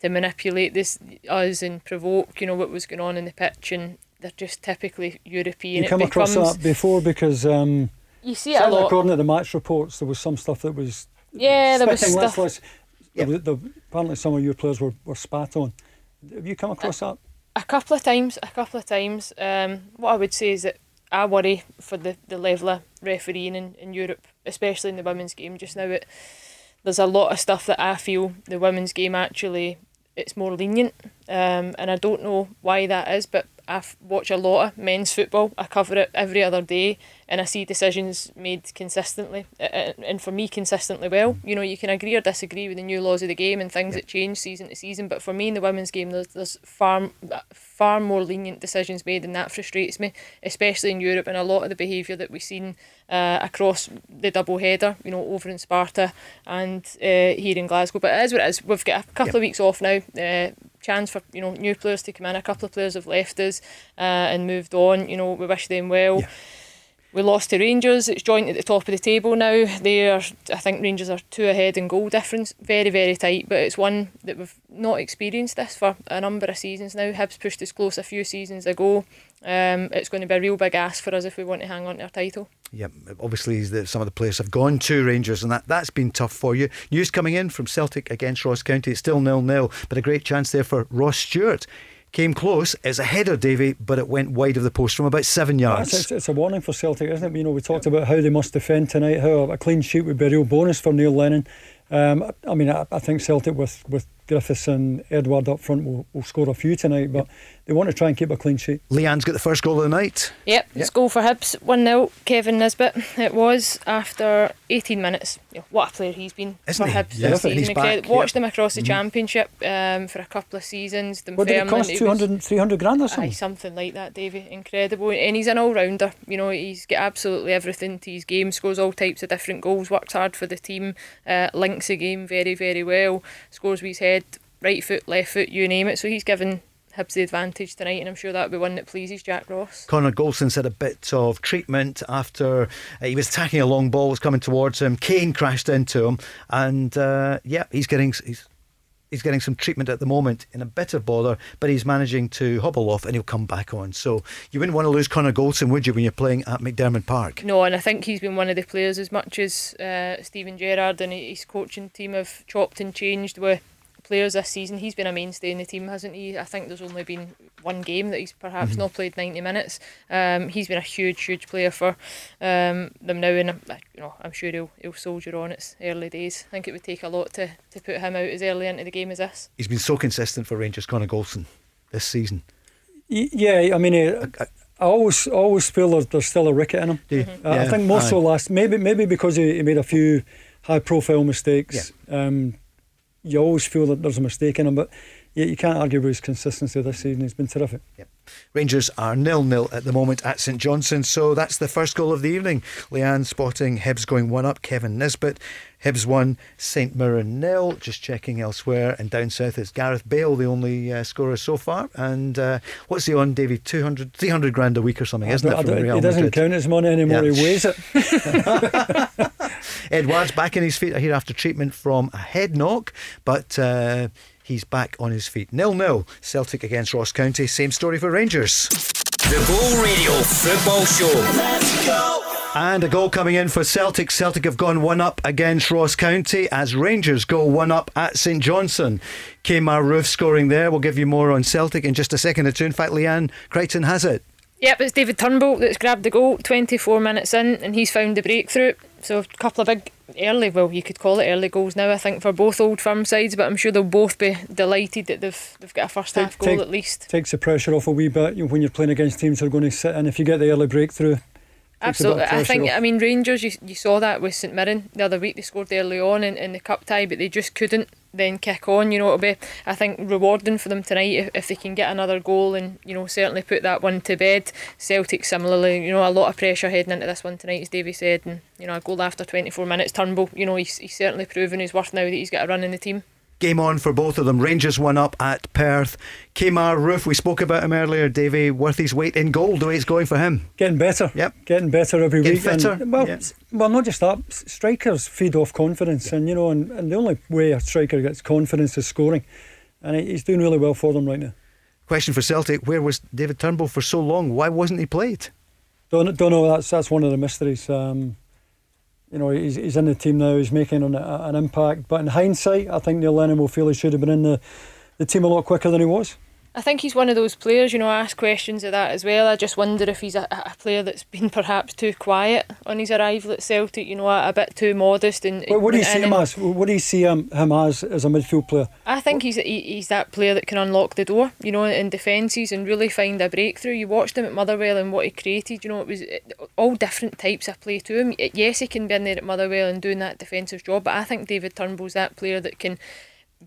to manipulate this us and provoke, you know, what was going on in the pitch. And they're just typically European. You come it across that before because um, you see it a lot. According to the match reports, there was some stuff that was yeah, there was stuff. Let's, yep. the, the, apparently, some of your players were, were spat on. Have you come across a, that? A couple of times. A couple of times. Um, what I would say is that I worry for the, the level of refereeing in, in Europe, especially in the women's game just now. It, there's a lot of stuff that I feel the women's game actually it's more lenient, um, and I don't know why that is, but I watch a lot of men's football. I cover it every other day, and I see decisions made consistently, and for me, consistently well. You know, you can agree or disagree with the new laws of the game and things yeah. that change season to season, but for me in the women's game, there's, there's far far more lenient decisions made, and that frustrates me, especially in Europe, and a lot of the behaviour that we've seen uh, across the double header, you know, over in Sparta and uh, here in Glasgow. But it is what it is. We've got a couple of weeks off now. Uh, chance for you know new players to come in. A couple of players have left us uh, and moved on. You know, we wish them well. Yeah. We lost to Rangers. It's joint at the top of the table now. They are, I think, Rangers are two ahead in goal difference. Very, very tight. But it's one that we've not experienced this for a number of seasons now. Hibs pushed us close a few seasons ago. Um, it's going to be a real big ask for us if we want to hang on to our title. Yeah, obviously the, some of the players have gone to Rangers, and that that's been tough for you. News coming in from Celtic against Ross County. It's still nil nil, but a great chance there for Ross Stewart came close. It's a header, Davy, but it went wide of the post from about seven yards. It's, it's, a warning for Celtic, isn't it? You know, we talked about how they must defend tonight, how a clean sheet would be a real bonus for Neil Lennon. Um, I mean, I, I, think Celtic with, with Griffiths and Edouard up front will, will score a few tonight, but they want to try and keep a clean sheet. Leanne's got the first goal of the night. Yep, yep. goal for Hibs, 1 0. Kevin Nisbet. It was after 18 minutes. You know, what a player he's been Isn't for he? Hibs yeah. this season. Back, Watched yep. him across the mm-hmm. Championship um, for a couple of seasons. What did it cost? 200, 300 grand or something? Aye, something like that, Davy. Incredible. And he's an all rounder. You know, he's got absolutely everything to his game. Scores all types of different goals. Works hard for the team. Uh, links the game very, very well. Scores with his head, right foot, left foot, you name it. So he's given Hibs the advantage tonight, and I'm sure that'll be one that pleases Jack Ross. Connor Goldson's had a bit of treatment after uh, he was attacking a long ball, was coming towards him. Kane crashed into him, and uh, yeah, he's getting he's he's getting some treatment at the moment in a bit of bother, but he's managing to hobble off and he'll come back on. So you wouldn't want to lose Connor Goldson, would you, when you're playing at McDiarmid Park? No, and I think he's been one of the players as much as uh, Steven Gerrard and his coaching team have chopped and changed with players this season. He's been a mainstay in the team, hasn't he? I think there's only been one game that he's perhaps mm-hmm. not played 90 minutes. Um, he's been a huge, huge player for um, them now, and you know I'm sure he'll, he'll soldier on. It's early days. I think it would take a lot to, to put him out as early into the game as this. He's been so consistent for Rangers, Connor Goldson, this season. Yeah, I mean. Uh, I, I always always feel there's, there's still a ricket in him. Mm-hmm. I think more so last maybe maybe because he, he made a few high profile mistakes. Yeah. Um, you always feel that there's a mistake in him, but yeah, you can't argue with his consistency this season. He's been terrific. Yep. Rangers are nil-nil at the moment at St Johnstone, so that's the first goal of the evening. Leanne spotting Hibs going one up. Kevin Nisbet, Hibs one, St Mirren nil. Just checking elsewhere, and down south it's Gareth Bale, the only uh, scorer so far. And uh, what's he on, David? 200, 300 grand a week or something, isn't it? From Real he doesn't count his money anymore. Yeah. He weighs it. Edouard's back in his feet here after treatment from a head knock, but. Uh, he's back on his feet. Nil nil. Celtic against Ross County. Same story for Rangers. The Go Radio Football Show. Let's go. And a goal coming in for Celtic. Celtic have gone one up against Ross County as Rangers go one up at St Johnstone. Kemar Roofe scoring there. We'll give you more on Celtic in just a second or two. In fact, Leanne Crichton has it. Yep, it's David Turnbull that's grabbed the goal 24 minutes in and he's found the breakthrough. So a couple of big early, well, you could call it early goals now. I think for both old firm sides, but I'm sure they'll both be delighted that they've they've got a first half goal take, at least. Takes the pressure off a wee bit when you're playing against teams that are going to sit in. If you get the early breakthrough, Absolutely, I think. Off. I mean, Rangers. You, you saw that with St Mirren the other week. They scored early on in, in the cup tie, but they just couldn't then kick on. You know, it'll be I think rewarding for them tonight if, if they can get another goal and you know certainly put that one to bed. Celtic similarly, you know, a lot of pressure heading into this one tonight, as Davy said, and you know a goal after 24 minutes. Turnbull, you know, he's, he's certainly proven his worth now that he's got a run in the team. Game on for both of them. Rangers one up at Perth. Kemar Roofe, we spoke about him earlier. Davy, worth his weight in gold. The way it's going for him. Getting better. Yep. Getting better every Getting week. Fitter. And, well, well, not just that. Strikers feed off confidence, and you know, and, and the only way a striker gets confidence is scoring, and he's doing really well for them right now. Question for Celtic: Where was David Turnbull for so long? Why wasn't he played? Don't don't know. That's that's one of the mysteries. Um, you know, he's, he's in the team now, he's making an, an impact. But in hindsight, I think Neil Lennon will feel he should have been in the, the team a lot quicker than he was. I think he's one of those players, you know, I ask questions of that as well. I just wonder if he's a, a player that's been perhaps too quiet on his arrival at Celtic, you know, a, a bit too modest. And what, what do you see him as? What do you see him, him as as a midfield player? I think he's he, he's that player that can unlock the door, you know, in defences and really find a breakthrough. You watched him at Motherwell and what he created, you know, it was all different types of play to him. Yes, he can be in there at Motherwell and doing that defensive job, but I think David Turnbull's that player that can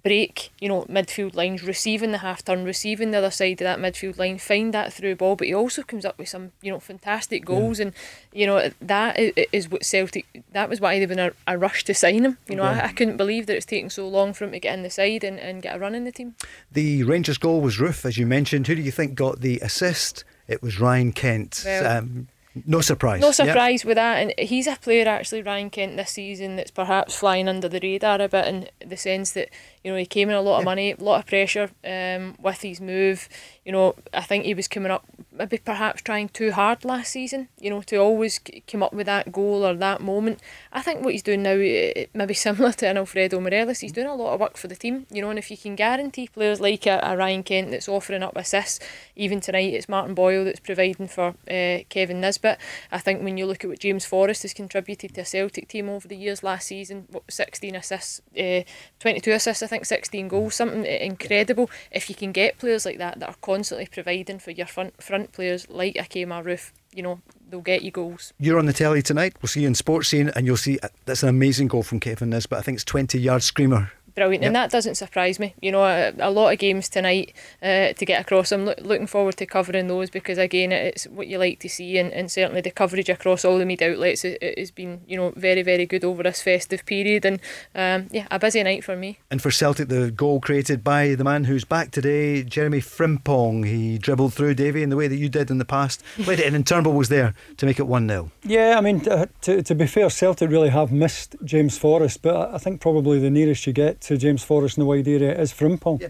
break, you know, midfield lines, receiving the half turn, receiving the other side of that midfield line, find that through ball. But he also comes up with some, you know, fantastic goals, yeah. and you know that is what Celtic. That was why they've been a, a rush to sign him. You know, yeah. I, I, couldn't believe that it's taking so long for him to get in the side and, and get a run in the team. The Rangers goal was Roofe, as you mentioned. Who do you think got the assist? It was Ryan Kent. Well, um, no surprise. No surprise yep. with that. And he's a player, actually, Ryan Kent, this season that's perhaps flying under the radar a bit in the sense that, you know, he came in a lot of money, a lot of pressure um, with his move. You know, I think he was coming up maybe perhaps trying too hard last season, you know, to always come up with that goal or that moment. I think what he's doing now, maybe similar to an Alfredo Morelos, he's doing a lot of work for the team, you know, and if you can guarantee players like a, a Ryan Kent that's offering up assists, even tonight it's Martin Boyle that's providing for uh, Kevin Nisbet. I think when you look at what James Forrest has contributed to a Celtic team over the years last season, what, 16 assists, uh, 22 assists, I think 16 goals, something incredible. If you can get players like that that are constantly providing for your front front players like a Kemar Roofe, you know, they'll get you goals. You're on the telly tonight. We'll see you in Sportscene, and you'll see uh, that's an amazing goal from Kevin Nisbet. I think it's 20 yard screamer brilliant, yep. and that doesn't surprise me. You know, a, a lot of games tonight uh, to get across. I'm lo- looking forward to covering those because again, it's what you like to see, and, and certainly the coverage across all the media outlets it, has been you know very very good over this festive period, and um, yeah, a busy night for me. And for Celtic, the goal created by the man who's back today, Jeremy Frimpong. He dribbled through Davy in the way that you did in the past, played it, in, and Turnbull was there to make it one 0 Yeah, I mean, uh, to, to be fair, Celtic really have missed James Forrest, but I think probably the nearest you get to James Forrest in the wide area is Frimpong. Yeah.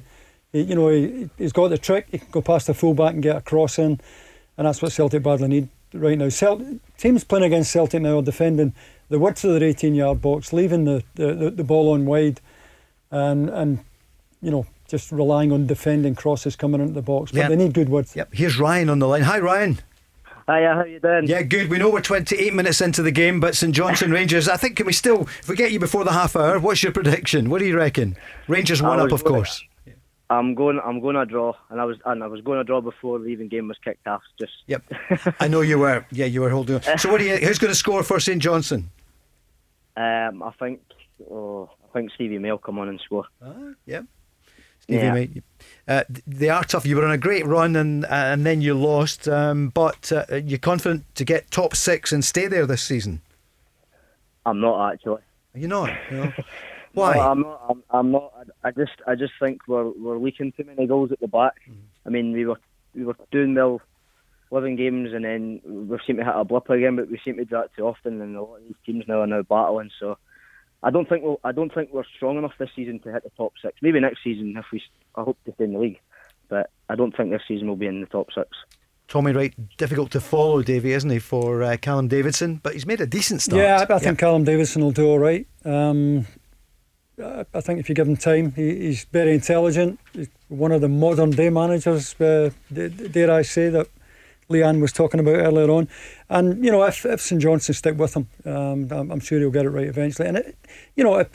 He, you know, he, has got the trick. He can go past the fullback and get a cross in, and that's what Celtic badly need right now. Celt- teams playing against Celtic now are defending the width of their 18 yard box, leaving the, the, the, the ball on wide, and, and you know, just relying on defending crosses coming into the box. But they need good width. Yep. Here's Ryan on the line. Hi, Ryan. Hiya, how you doing? Yeah, good. We know we're 28 minutes into the game, but St Johnstone Rangers, I think, can we still, if we get you before the half hour, what's your prediction? What do you reckon? Rangers one up, of course. I'm going. I'm going to draw, and I was and I was going to draw before the even game was kicked off. Just yep, I know you were. Yeah, you were holding. On. So what do you? Who's going to score for St Johnstone? Um, I think. Oh, I think Stevie May will come on and score. Ah, yep. Stevie yeah. May. Uh, they are tough. You were on a great run and uh, and then you lost. Um, but uh, you're confident to get top six and stay there this season. I'm not actually. Are you not? No. Why? No, I'm not. I'm, I'm, not. I just I just think we're we're leaking too many goals at the back. Mm. I mean, we were we were doing well, living games, and then we've seem to hit a blip again. But we seem to do that too often, and a lot of these teams now are now battling. So I don't think we'll, I don't think we're strong enough this season to hit the top six. Maybe next season if we I hope to stay in the league, but I don't think this season we'll be in the top six. Tommy Wright, difficult to follow, Davy, isn't he, for uh, Callum Davidson? But he's made a decent start. Yeah, I, I think Callum Davidson will do all right. Um, I think if you give him time, he, he's very intelligent. He's one of the modern day managers, uh, dare I say, that Leanne was talking about earlier on. And, you know, if, if St Johnstone stick with him, um, I'm, I'm, sure he'll get it right eventually. And, it, you know, if,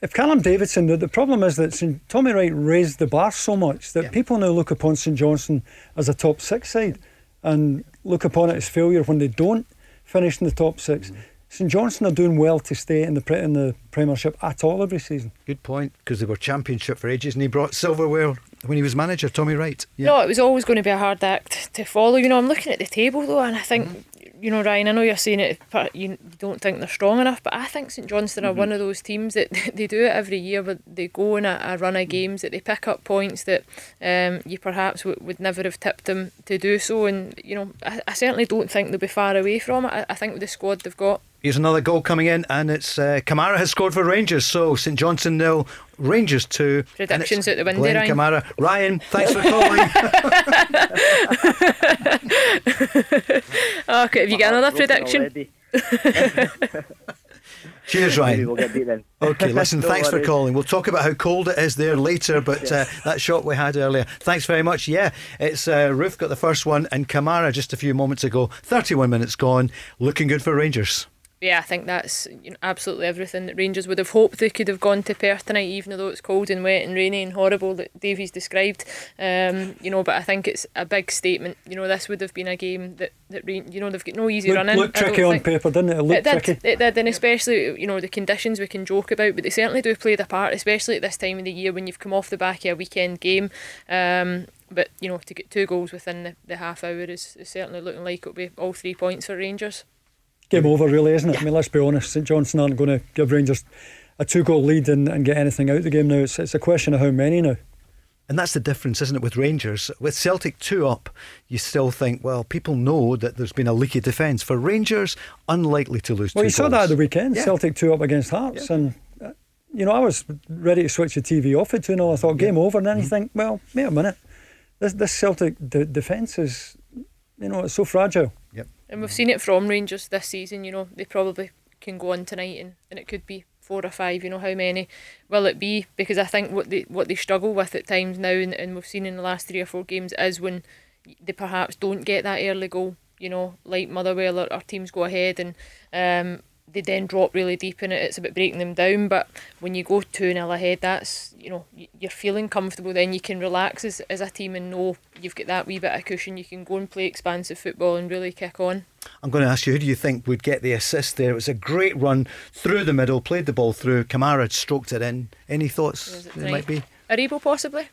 if Callum Davidson, the, the problem is that St, Tommy Wright raised the bar so much that yeah. people now look upon St Johnstone as a top six side and look upon it as failure when they don't finish in the top 6 mm-hmm. St Johnstone are doing well to stay in the in the Premiership at all every season. Good point, because they were Championship for ages, and he brought silverware when he was manager, Tommy Wright. Yeah. No, it was always going to be a hard act to follow. You know, I'm looking at the table though, and I think. Mm-hmm. You know, Ryan. I know you're saying it. but You don't think they're strong enough, but I think St Johnstone mm-hmm. are one of those teams that they do it every year. Where they go in a, a run of games that they pick up points that um, you perhaps w- would never have tipped them to do so. And you know, I, I certainly don't think they'll be far away from it. I, I think with the squad they've got, Here's another goal coming in, and it's uh, Kamara has scored for Rangers. So St Johnstone nil, Rangers two. Predictions at the window, Ryan. Kamara. Ryan, thanks for calling. okay, have you got another prediction? Cheers, Ryan. We'll get beat then. Okay, listen, thanks for calling. We'll talk about how cold it is there later, but uh, that shot we had earlier. Thanks very much. Yeah, it's uh, Roofe got the first one, and Kamara just a few moments ago. 31 minutes gone. Looking good for Rangers yeah, I think that's you know, absolutely everything that Rangers would have hoped they could have gone to Perth tonight, even though it's cold and wet and rainy and horrible that Davies described. Um, you know, but I think it's a big statement. You know, this would have been a game that, that you know they've got no easy look, running. Looked tricky on paper, didn't it? It looked it did, tricky. It did, and especially you know the conditions we can joke about, but they certainly do play their part, especially at this time of the year when you've come off the back of a weekend game. Um, but you know to get two goals within the, the half hour is, is certainly looking like it'll be all three points for Rangers game over, really, isn't it? Yeah. I mean, let's be honest. St Johnstone aren't going to give Rangers a two goal lead and, and get anything out of the game now. It's, it's a question of how many now. And that's the difference, isn't it, with Rangers? With Celtic two up, you still think, well, people know that there's been a leaky defence. For Rangers, unlikely to lose well, you saw that at the weekend. Yeah. Celtic two up against Hearts. Yeah. And, uh, you know, I was ready to switch the TV off at 2 0. I thought, game over. And then mm-hmm. you think, well, wait a minute. This, this Celtic d- defence is you know, it's so fragile. And we've seen it from Rangers this season. You know, they probably can go on tonight, and, and it could be four or five. You know, how many will it be? Because I think what they what they struggle with at times now, and, and we've seen in the last three or four games, is when they perhaps don't get that early goal. You know, like Motherwell or, or teams go ahead and um, they then drop really deep in it. It's about breaking them down. But when you go 2 0 ahead, that's, you know, you're feeling comfortable. Then you can relax as, as a team and know you've got that wee bit of cushion. You can go and play expansive football and really kick on. I'm going to ask you, who do you think would get the assist there? It was a great run through the middle, played the ball through. Kamara stroked it in. Any thoughts there might be? Aribo possibly?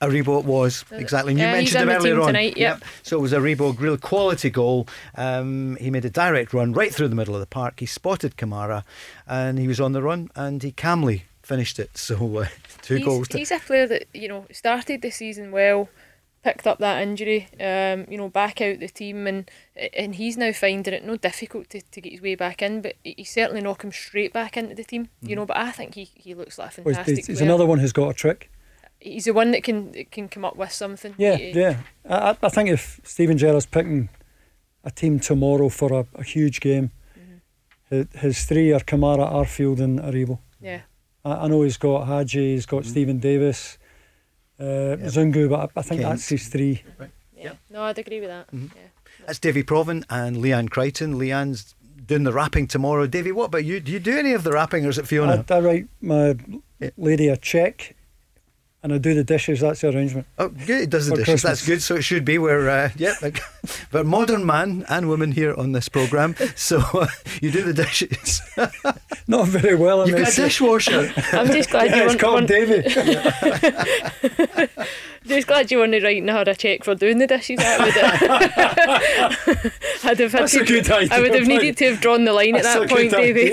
Aribo it was exactly. And you yeah, mentioned him earlier on. Tonight, yep. yep. So it was a Aribo real quality goal. Um, he made a direct run right through the middle of the park. He spotted Kamara, and he was on the run, and he calmly finished it. So uh, two he's, goals. To... He's a player that you know started the season well, picked up that injury, um, you know, back out the team, and and he's now finding it no difficult to, to get his way back in. But he certainly knock him straight back into the team, you mm. know. But I think he, he looks like a fantastic. Well, he's, he's another one who's got a trick he's the one that can can come up with something. Yeah, yeah. I, I think if Steven Gerrard's picking a team tomorrow for a, a huge game, mm-hmm. his, his, three are Kamara, Arfield, and Aribo. Yeah. I, I know he's got Hagi, he's got mm-hmm. Steven Davis, uh, yep. Zungu, but I, I think Kent. that's his three. Right. Yeah. Yep. No, I'd agree with that. Mm-hmm. Yeah. That's Davy Provan and Leanne Crichton. Leanne's doing the wrapping tomorrow. Davy, what about you? Do you do any of the wrapping or is it Fiona? I, I write my lady a check and I do the dishes. That's the arrangement. Oh, good. It does the dishes. Christmas. That's good. So it should be. We're uh, yeah, like, we're modern man and woman here on this program. So uh, you do the dishes. Not very well. You've got a dishwasher. I'm just glad yeah, you it's want. called Davy. Just glad you weren't writing her a cheque for doing the dishes. That would have, I'd have That's to, a good idea. I would have needed to have drawn the line That's at that point, Davy.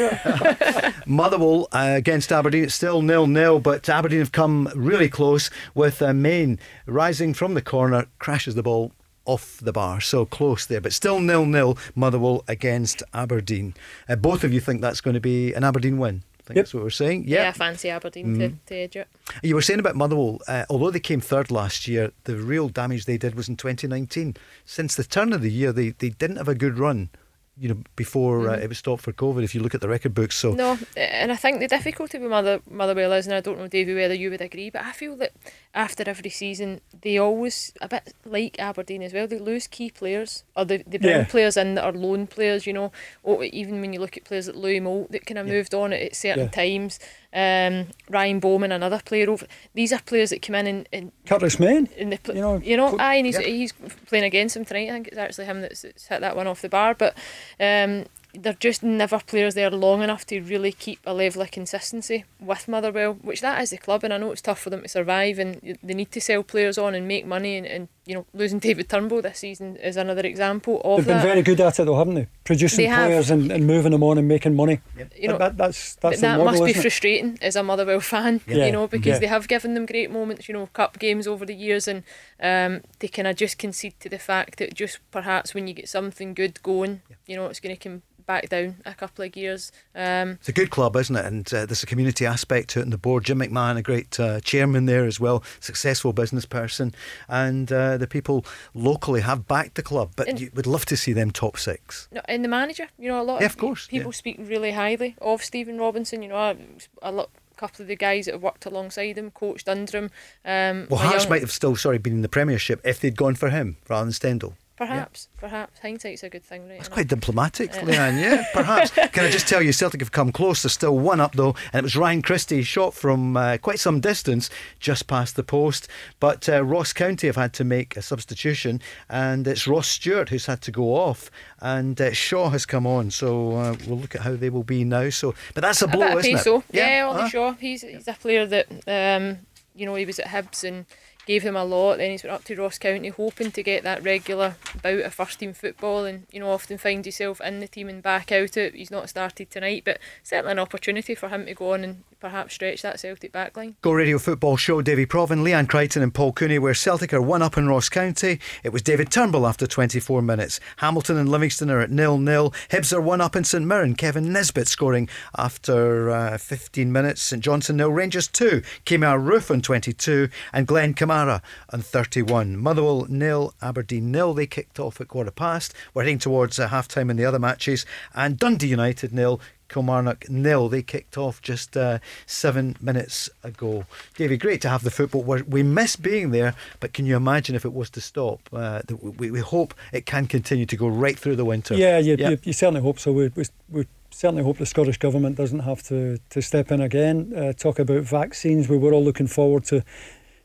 Motherwell uh, against Aberdeen. It's still nil nil, but Aberdeen have come really close with uh, Main rising from the corner, crashes the ball off the bar. So close there, but still nil nil. Motherwell against Aberdeen. Uh, both of you think that's going to be an Aberdeen win? I think yep. that's what we're saying. Yep. Yeah, fancy Aberdeen mm. to, to edge it. You were saying about Motherwell, uh, although they came third last year, the real damage they did was in 2019. Since the turn of the year, they, they didn't have a good run you know, before mm. uh, it was stopped for COVID. If you look at the record books, so no, and I think the difficulty with Mother Motherwell is, and I don't know, Davy, whether you would agree, but I feel that after every season, they always a bit like Aberdeen as well. They lose key players, or they, they bring yeah. players in that are loan players. You know, or even when you look at players like Louis Moult that kind of yeah. moved on at, at certain yeah. times. Um, Ryan Bowman, another player. Over these are players that come in and, and Curtis. In the, you know, you know, aye, and he's, he's playing against him tonight. I think it's actually him that's, that's hit that one off the bar, but. Um, they're just never players there long enough to really keep a level of consistency with Motherwell, which that is the club, and I know it's tough for them to survive, and they need to sell players on and make money, and, and you know losing David Turnbull this season is another example of They've been very good at it though, haven't they? Producing they players and, and, moving them on and making money. Yep. You know, that, that's that's that model, must be it? frustrating as a Motherwell fan, yeah. you know, because yeah. they have given them great moments, you know, cup games over the years, and um, they kind of just concede to the fact that just perhaps when you get something good going, you know, it's going to come back down a couple of gears. Um, it's a good club, isn't it? And uh, there's a community aspect to it. And the board, Jim McMahon, a great uh, chairman there as well, successful business person, and uh, the people locally have backed the club. But you would love to see them top six. No, and the manager, you know, a lot yeah, of, of course, people yeah. speak really highly of Stephen Robinson. You know, a lot couple of the guys that have worked alongside him, coached under him. Um, well, Hearts young... might have still, sorry, been in the Premiership if they'd gone for him rather than Stendel. Perhaps, yeah. perhaps hindsight's a good thing, right? That's quite diplomatic, Leanne. Yeah, perhaps. Can I just tell you, Celtic have come close. There's still one up though, and it was Ryan Christie shot from uh, quite some distance, just past the post. But uh, Ross County have had to make a substitution, and it's Ross Stewart who's had to go off, and uh, Shaw has come on. So uh, we'll look at how they will be now. So, but that's a blow, isn't it? Yeah, yeah Ollie huh? Shaw. He's he's a player that um, you know he was at Hibs and gave him a lot. Then he's went up to Ross County, hoping to get that regular bout of first team football, and you know often finds himself in the team and back out it. He's not started tonight, but certainly an opportunity for him to go on and perhaps stretch that Celtic backline. Go Radio Football Show, Davy Provan, Leanne Crichton, and Paul Cooney, where Celtic are one up in Ross County. It was David Turnbull after 24 minutes. Hamilton and Livingston are at nil nil. Hibs are one up in St Mirren. Kevin Nisbet scoring after uh, 15 minutes. St Johnstone nil. Rangers 2. Kemar Roofe on 22. And Glenn Kamara on 31. Motherwell nil. Aberdeen nil. They kicked off at quarter past. We're heading towards uh, half time in the other matches. And Dundee United nil. Kilmarnock nil. They kicked off just uh, seven minutes ago. Davy, great to have the football. We're, we miss being there, but can you imagine if it was to stop? Uh, we, we hope it can continue to go right through the winter. Yeah, you, you, you certainly hope so. We, we, we, certainly hope the Scottish Government doesn't have to, to step in again. Uh, talk about vaccines. We were all looking forward to,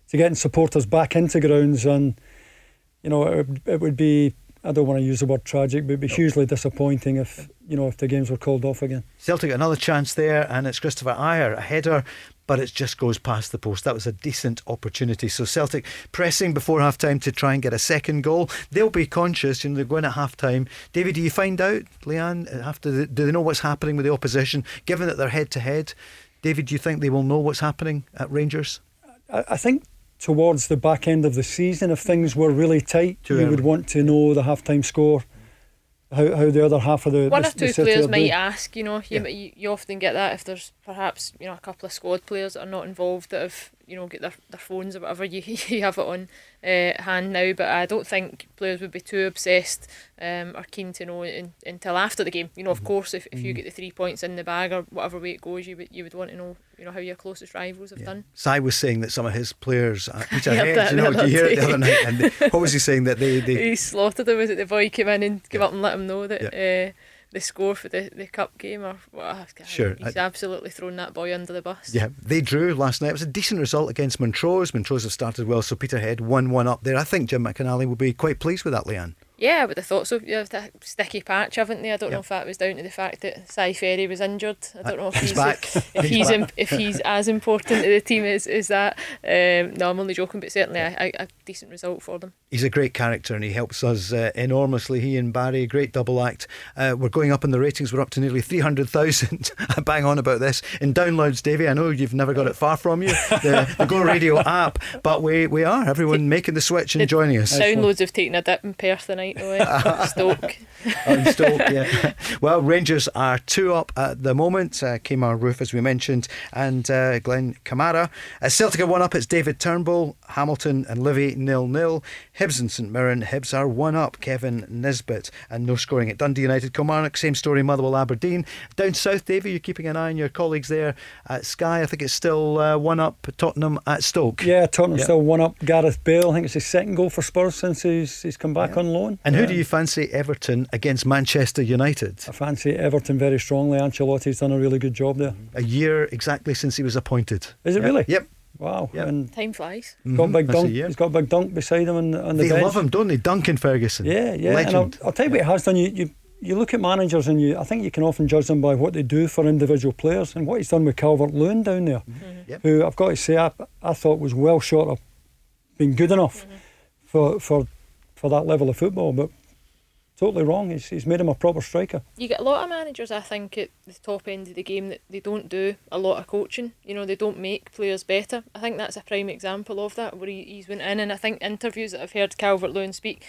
to getting supporters back into grounds, and you know, it, it would be I don't want to use the word tragic, but it'd be hugely disappointing if you know if the games were called off again. Celtic another chance there, and it's Christopher Ajer, a header, but it just goes past the post. That was a decent opportunity. So Celtic pressing before half time to try and get a second goal. They'll be conscious, you know, they're going at half time. David, do you find out, Leanne, after do they know what's happening with the opposition, given that they're head to head? David, do you think they will know what's happening at Rangers? I, I think towards the back end of the season, if things were really tight, Too you early. would want to know the half-time score. How, how the other half of the one the, or two players might ask, you know, you, yeah. you, you often get that if there's perhaps you know a couple of squad players that are not involved that have you know get their, their phones or whatever you, you have it on uh, hand now but I don't think players would be too obsessed um, or keen to know in, until after the game you know of mm-hmm. course if, if you mm-hmm. get the three points in the bag or whatever way it goes you would, you would want to know you know how your closest rivals have yeah. done Si was saying that some of his players uh, Peterhead, you know did you hear it the other night and what was he saying that they, they he slaughtered them was it the boy came in and came yeah. up and let him know that yeah. uh, the score for the, the cup game or what. Sure. He's I, absolutely thrown that boy under the bus. Yeah, they drew last night. It was a decent result against Montrose. Montrose have started well, so Peterhead 1 1 up there. I think Jim McInally will be quite pleased with that, Leanne. Yeah, I would have thought so. You have that sticky patch, haven't they? I don't yep. know if that was down to the fact that Si Ferry was injured. I don't know if he's, he's back. If, if he's, he's if he's as important to the team as, as that. Um, no, I'm only joking, but certainly a, a, a, decent result for them. He's a great character and he helps us uh, enormously. He and Barry, great double act. Uh, we're going up in the ratings. We're up to nearly 300,000. I bang on about this. In downloads, Davey, I know you've never got it far from you, the, the Go Radio app, but we, we are. Everyone making the switch and joining us. Downloads have taken a dip in Perth tonight, though. Stoke. oh, Stoke, yeah. Well, Rangers are two up at the moment. Uh, Kemar Roofe, as we mentioned, and uh, Glenn Kamara. Uh, Celtic are one up. It's David Turnbull, Hamilton, and Livy nil nil. Hibs and St Mirren. Hibs are one up. Kevin Nisbet, and no scoring at Dundee United. Kilmarnock, same story. Motherwell, Aberdeen. Down south, Davy, you're keeping an eye on your colleagues there at Sky. I think it's still uh, one up. Tottenham at Stoke. Yeah, Tottenham yep. still one up. Gareth Bale. I think it's his second goal for Spurs since he's he's come back yeah. on loan. And who do you fancy Everton against Manchester United? I fancy Everton very strongly. Ancelotti's done a really good job there. A year exactly since he was appointed. Is it really? Yep. Wow. Yep. And Time flies. Got mm-hmm. big Dunc. He's got a big Dunc beside him on, on the they bench. love him, don't they? Duncan Ferguson. Yeah, yeah. Legend. And I'll, I'll tell you what he has done. You, you you look at managers and you I think you can often judge them by what they do for individual players and what he's done with Calvert Lewin down there, mm-hmm. yep. who I've got to say I, I thought was well short of being good enough mm-hmm. for for for that level of football. But totally wrong. He's, he's made him a proper striker. You get a lot of managers, I think, at the top end of the game that they don't do a lot of coaching. You know, they don't make players better. I think that's a prime example of that, where he, he's went in, and I think interviews that I've heard Calvert Lewin speak,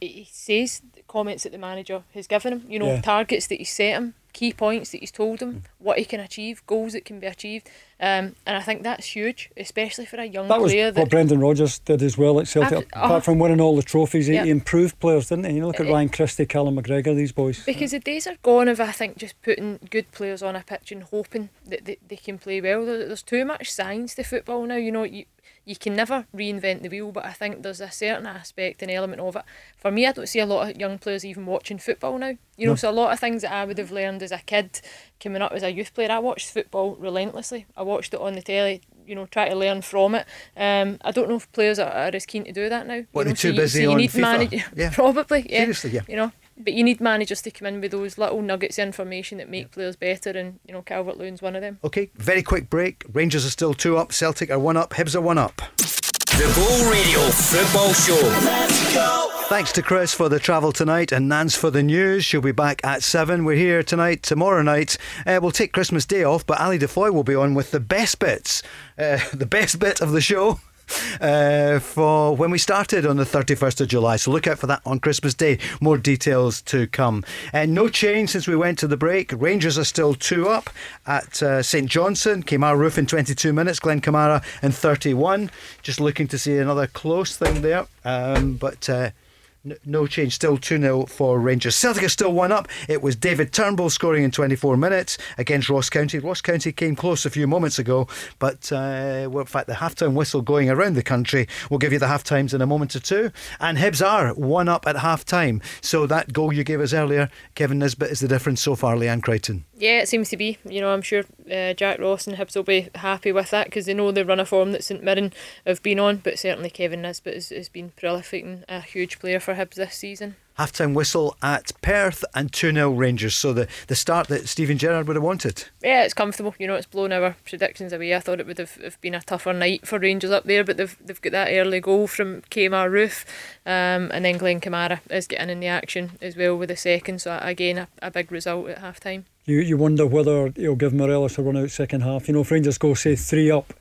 he says comments that the manager has given him. You know, yeah. targets that he set him key points that he's told him, what he can achieve, goals that can be achieved. Um, and I think that's huge, especially for a young that player. Was that what Brendan Rodgers did as well at Celtic. uh, Apart from winning all the trophies, he, he improved players, didn't he? You look at Ryan Christie, Callum McGregor, these boys. Because the days are gone of, I think, just putting good players on a pitch and hoping that they, they can play well. There's too much science to football now. You know, you, you can never reinvent the wheel, but I think there's a certain aspect and element of it. For me, I don't see a lot of young players even watching football now. You know, no. so a lot of things that I would have learned as a kid, coming up as a youth player, I watched football relentlessly. I watched it on the telly, you know, try to learn from it. Um, I don't know if players are, are as keen to do that now. What, you know, too so busy you, so you on need FIFA? Manage- yeah. Probably, yeah. Seriously, yeah. You know, but you need managers to come in with those little nuggets of information that make yeah. players better, and you know Calvert Lewin's one of them. Okay, very quick break. Rangers are still two up, Celtic are one up, Hibs are one up. The Go Radio Football Show. Let's go. Thanks to Chris for the travel tonight and Nance for the news. She'll be back at 7. We're here tonight, tomorrow night. Uh, we'll take Christmas Day off, but Ali Defoy will be on with the best bits. Uh, the best bit of the show uh, for when we started on the 31st of July. So look out for that on Christmas Day. More details to come. And uh, no change since we went to the break. Rangers are still two up at uh, St Johnstone. Kemar Roofe in 22 minutes. Glenn Kamara in 31. Just looking to see another close thing there. Um, but uh, no change, still 2 0 for Rangers. Celtic are still one up. It was David Turnbull scoring in 24 minutes against Ross County. Ross County came close a few moments ago, but uh, well, in fact, the halftime whistle going around the country. We'll give you the half times in a moment or two. And Hibs are one up at half time. So that goal you gave us earlier, Kevin Nisbet, is the difference so far, Leanne Crichton. Yeah, it seems to be. You know, I'm sure uh, Jack Ross and Hibs will be happy with that because they know the run of form that St Mirren have been on. But certainly Kevin Nisbet has, has been prolific and a huge player for Hibs this season halftime whistle at Perth and 2 0 Rangers. So the, the start that Steven Gerrard would have wanted. Yeah, it's comfortable. You know, it's blown our predictions away. I thought it would have, have been a tougher night for Rangers up there, but they've, they've got that early goal from Kemar Roofe, um, and then Glenn Kamara is getting in the action as well with the second. So again, a, a big result at half time. You, you wonder whether he'll give Morelos a run out second half. You know, if Rangers go, say, three up.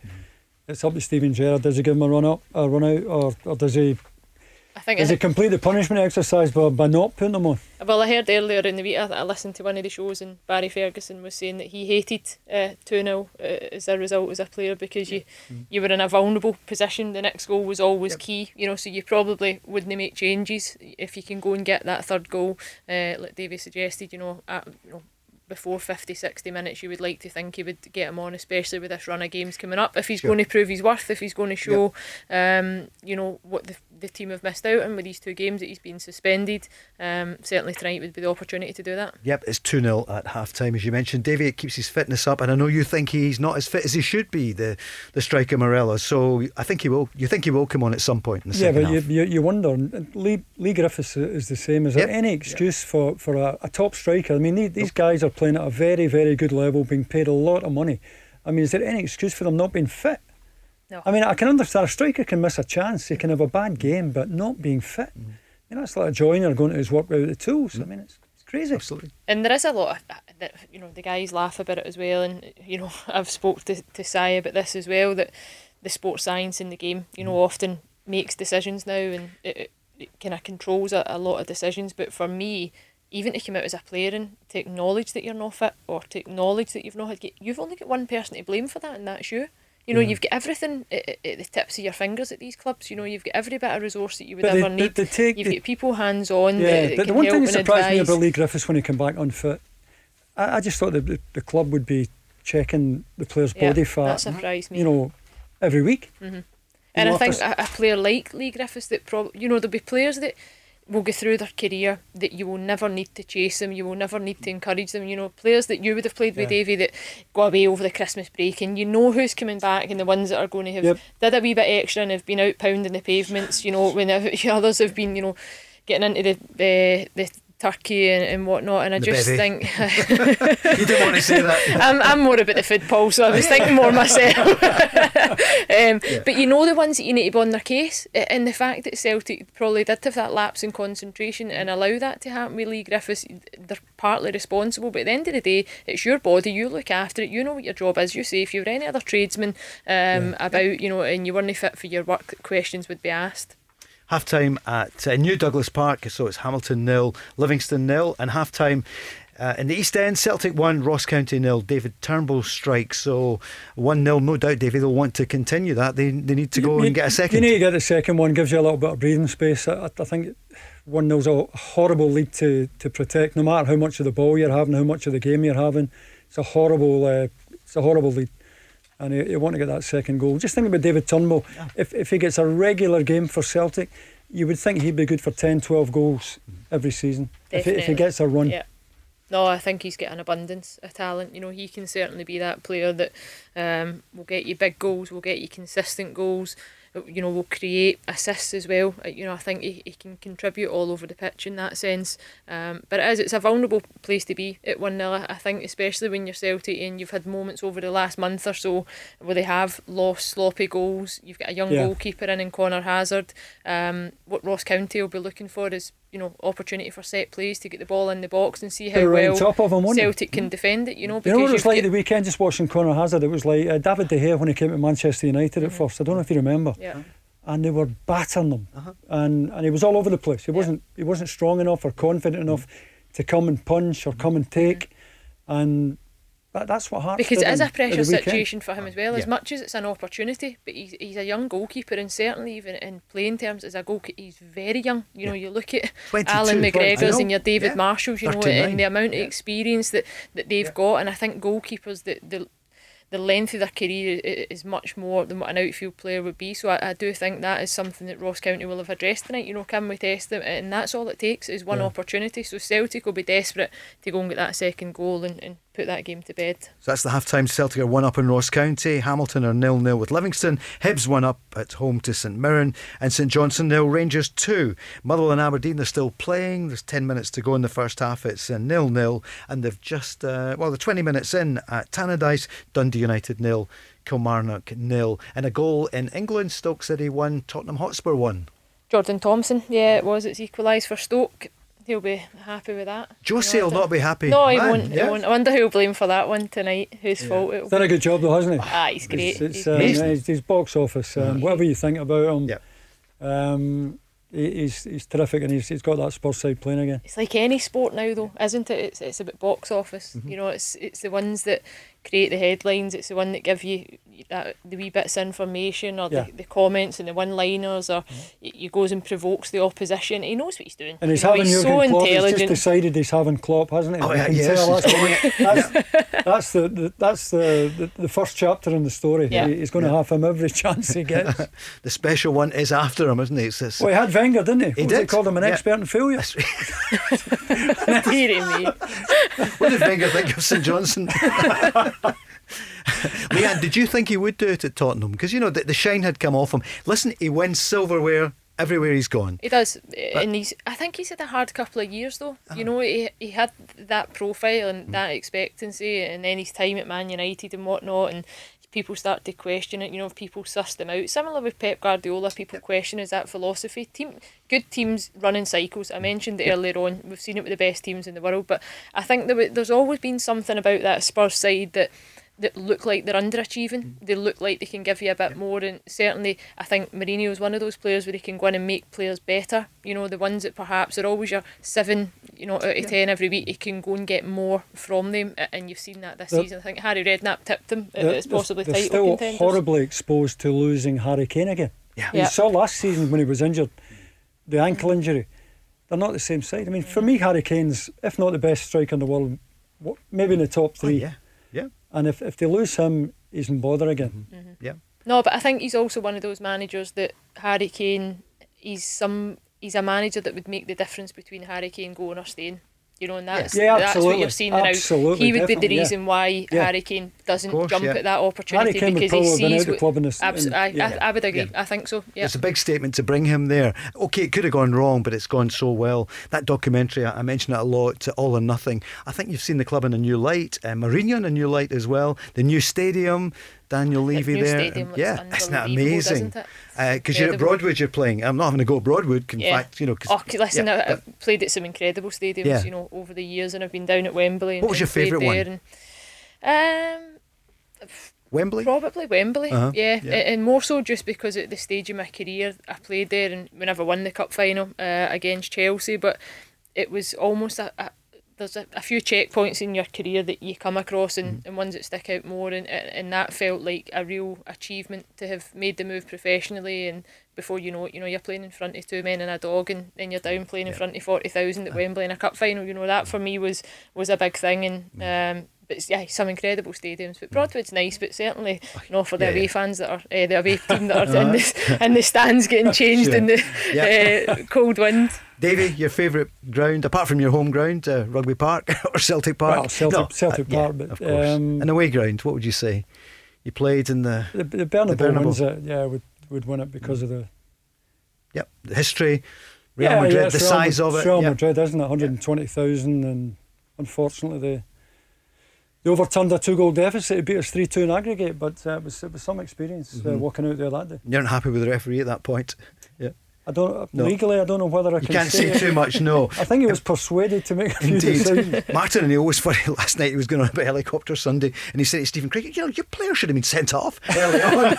It's up to Steven Gerrard. Does he give him a run up, a run out, or, or does he I think Is it complete the punishment exercise by, by not putting them on? Well, I heard earlier in the week, I, I listened to one of the shows, and Barry Ferguson was saying that he hated uh, 2 uh, 0 uh, as a result as a player because you mm. you were in a vulnerable position. The next goal was always yep. key, you know, so you probably wouldn't make changes if you can go and get that third goal, uh, like Davey suggested, you know, at, you know before 50, 60 minutes, you would like to think he would get him on, especially with this run of games coming up. If he's sure. going to prove his worth, if he's going to show, yep. um, you know, what the, the team have missed out on with these two games that he's been suspended, um, certainly tonight would be the opportunity to do that. Yep, it's 2 0 at half time, as you mentioned. Davey, it keeps his fitness up, and I know you think he's not as fit as he should be, the, the striker Morelos. So I think he will. You think he will come on at some point in the yeah, second half? Yeah, but you, you wonder. Lee, Leigh Griffiths is the same. Is yep. there any excuse yep. for, for a, a, top striker? I mean, these, these guys are playing at a very, very very good level, being paid a lot of money. I mean, is there any excuse for them not being fit? No. I mean, I can understand a striker can miss a chance, he can have a bad game, but not being fit. Mm. I mean, that's like a joiner going to his work without the tools. Mm. I mean, it's, it's crazy. Absolutely. And there is a lot of that, you know, the guys laugh about it as well. And, you know, I've spoke to, to Si about this as well, that the sports science in the game, you know, mm. often makes decisions now and it, it, it kind of controls a, a lot of decisions. But for me, even to come out as a player and to acknowledge that you're not fit or to acknowledge that you've not had, you've only got one person to blame for that, and that's you. You know, yeah. you've got everything at, at, the tips of your fingers at these clubs. You know, you've got every bit of resource that you would but ever they, need. They take, you've got people hands on. Yeah, the, the one thing that surprised me about Leigh Griffiths when he came back unfit, I, I just thought that the, the club would be checking the player's yeah, body fat. That surprised me. You know, every week. Mm-hmm. And I think a, a, player like Leigh Griffiths that probably, you know, there'll be players that will go through their career that you will never need to chase them, you will never need to encourage them. You know, players that you would have played yeah. with, Davy, that go away over the Christmas break, and you know who's coming back and the ones that are going to have yep. did a wee bit extra and have been out pounding the pavements. You know, when others have been, you know, getting into the uh, the turkey and, and whatnot. And I the just bevy. think you didn't want to say that. I'm, I'm more about the food, Paul, so I was thinking more myself. um, yeah. But you know the ones that you need to be on their case, and the fact that Celtic probably did have that lapse in concentration and allow that to happen with Leigh Griffiths, they're partly responsible. But at the end of the day, it's your body. You look after it. You know what your job is. You say if you were any other tradesman um, yeah. about you know and you weren't fit for your work, questions would be asked half time at uh, New Douglas Park. So it's Hamilton nil, Livingston nil, and half time. Uh, in the East End, Celtic 1, Ross County nil. David Turnbull strikes. So 1 0. No doubt David will want to continue that. They, they need to go you, and get a second. You need to get the second one, gives you a little bit of breathing space. I, I think 1 0's a horrible lead to, to protect, no matter how much of the ball you're having, how much of the game you're having. It's a horrible, uh, it's a horrible lead and he, you want to get that second goal. Just think about David Turnbull. Yeah. If, if he gets a regular game for Celtic, you would think he'd be good for 10, 12 goals every season if he, if he, gets a run. Yeah. No, I think he's got an abundance of talent. You know, he can certainly be that player that um, will get you big goals, will get you consistent goals. You know, will create assists as well. Uh, you know, I think he, he can contribute all over the pitch in that sense. Um, but it is, it's a vulnerable place to be at 1 0. I think, especially when you're Celtic and you've had moments over the last month or so where they have lost sloppy goals. You've got a young yeah. goalkeeper in in Conor Hazard. Um, what Ross County will be looking for is you know opportunity for set plays to get the ball in the box and see how well top of him, Celtic can defend it. You know, because you know what it was like the weekend just watching Conor Hazard. It was like uh, David De Gea when he came to Manchester United mm-hmm. at first. I don't know if you remember. Yeah. And they were battering them, uh-huh. and and he was all over the place. He yeah. wasn't he wasn't strong enough or confident enough mm-hmm. to come and punch or come and take, mm-hmm. and that, that's what Hearts because it is a pressure situation for him as well. As yeah. much as it's an opportunity, but he's, he's a young goalkeeper, and certainly even in playing terms as a goalkeeper, he's very young. You know, you look at Alan McGregor's and your David yeah. Marshalls, you know, and the amount of experience that, that they've got, and I think goalkeepers that the the length of their career is much more than what an outfield player would be. So I, I do think that is something that Ross County will have addressed tonight. You know, can we test them? And that's all it takes is one yeah. opportunity. So Celtic will be desperate to go and get that second goal and, and put that game to bed. So that's the half time. Celtic are one up in Ross County. Hamilton are nil nil with Livingston. Hibs one up at home to St Mirren. And St Johnstone nil. Rangers two. Motherwell and Aberdeen are still playing. There's 10 minutes to go in the first half. It's nil nil. And they've just, uh, well, they're 20 minutes in at Tannadice. Dundee United nil. Kilmarnock nil. And a goal in England. Stoke City one. Tottenham Hotspur one. Jordan Thompson, yeah, it was. It's equalised for Stoke he'll be happy with that. Jose you know, will not be happy. No, he won't, he won't. I wonder who'll blame for that one tonight. Whose yeah. fault it He's done a good job though, hasn't he? Ah, he's great. It's, it's, he's, he's, box office. Um, whatever you think about him, yeah. um, he's he's terrific and he's, he's got that Spurs side playing again. It's like any sport now though, isn't it? It's it's about box office. Mm-hmm. You know, it's it's the ones that create the headlines. It's the one that give you that the wee bits of information or yeah. the, the comments and the one liners or mm-hmm. he goes and provokes the opposition. He knows what he's doing. And he's you having he's so Klopp. intelligent. He's just decided he's having Klopp, hasn't he? Oh yeah, yes. That's, that's, that's, the, the that's the, the, the first chapter in the story. Yeah. He's going to have him every chance he gets. the special one is after him, isn't he? It's this, well, he had Wenger, didn't he? He what did. He called him an expert in failure. Dear me. what did Wenger think of St Johnstone? Leanne, did you think he would do it at Tottenham? Because you know the, the shine had come off him. Listen, he wins silverware everywhere he's gone. He does, but, and he's. I think he's had a hard couple of years though. You know, he he had that profile and mm. that expectancy, and then his time at Man United and whatnot, and people start to question it. You know, if people suss them out. Similar with Pep Guardiola, people question is that philosophy. Team, good teams run in cycles. I mm. mentioned it earlier on. We've seen it with the best teams in the world, but I think there, there's always been something about that Spurs side that that look like they're underachieving. Mm. They look like they can give you a bit more, and certainly I think Mourinho is one of those players where he can go in and make players better. You know, the ones that perhaps are always your seven, you know, out of yeah. ten every week. He can go and get more from them, and you've seen that this they're, season. I think Harry Redknapp tipped them as possibly they're title still contenders. horribly exposed to losing Harry Kane again. Yeah, we saw last season when he was injured, the ankle injury. They're not the same side. I mean, for me, Harry Kane's, if not the best striker in the world, maybe in the top three. Oh, yeah. Yeah. And if, if they lose him, he's in bother again. Mm-hmm. Mm-hmm. Yeah. No, but I think he's also one of those managers that Harry Kane. He's some. He's a manager that would make the difference between Harry Kane going or staying. You know, and that's yeah, that's what you're seeing absolutely, now. He would be the reason yeah. why yeah. Harry Kane doesn't course, jump yeah. at that opportunity Harry because he sees what, club in this, absolutely, I, I, I, would agree. I think so. Yeah. It's a big statement to bring him there. Okay, it could have gone wrong, but it's gone so well. That documentary, I mention it a lot, All or Nothing. I think you've seen the club in a new light. Uh, Mourinho in a new light as well. The new stadium. Daniel Levy the there. Stadium yeah, isn't that amazing? Because uh, you're at Broadwood, you're playing. I'm not having to go Broadwood. In yeah. fact, you know. oh, listen, yeah, I, have played at some incredible stadiums, yeah. you know, over the years, and I've been down at Wembley. What was your favourite one? And, um, Wembley? Probably Wembley, uh-huh. yeah. yeah. And more so just because at the stage of my career I played there and we never won the cup final uh, against Chelsea, but it was almost a, a there's a, a few checkpoints in your career that you come across and, mm. and ones that stick out more and, and that felt like a real achievement to have made the move professionally and before you know it, you know, you're playing in front of two men and a dog and then you're down playing in front of 40,000 at Wembley in a cup final, you know, that for me was was a big thing and mm. um, but yeah, some incredible stadiums. But Broadwood's nice, but certainly you know for the yeah, away yeah. fans that are uh, the away team that are in the in the stands getting changed sure. in the yeah. uh, cold wind. Davie, your favourite ground apart from your home ground, uh, Rugby Park or Celtic Park? Well, Celtic, no, Celtic Park, but of course. Um, An away ground. What would you say? You played in the the, the Bernabeu, the Bernabeu. ones. Uh, yeah, would would win it because of the. Yep, the history, Real yeah, Madrid, yeah, the size of it. Real yep. Madrid, isn't it? 120,000, and unfortunately they they overturned a two goal deficit. It beat us 3 2 in aggregate, but uh, it, was, it was some experience uh, mm-hmm. uh, walking out there that day. You're not happy with the referee at that point? Yeah. I don't no. legally. I don't know whether I you can. can't say, too much. No, I think he was persuaded to make a few Indeed. decisions. Martin and he always funny. Last night he was going on about helicopter Sunday, and he said to Stephen Craig, "You know, your player should have been sent off early on."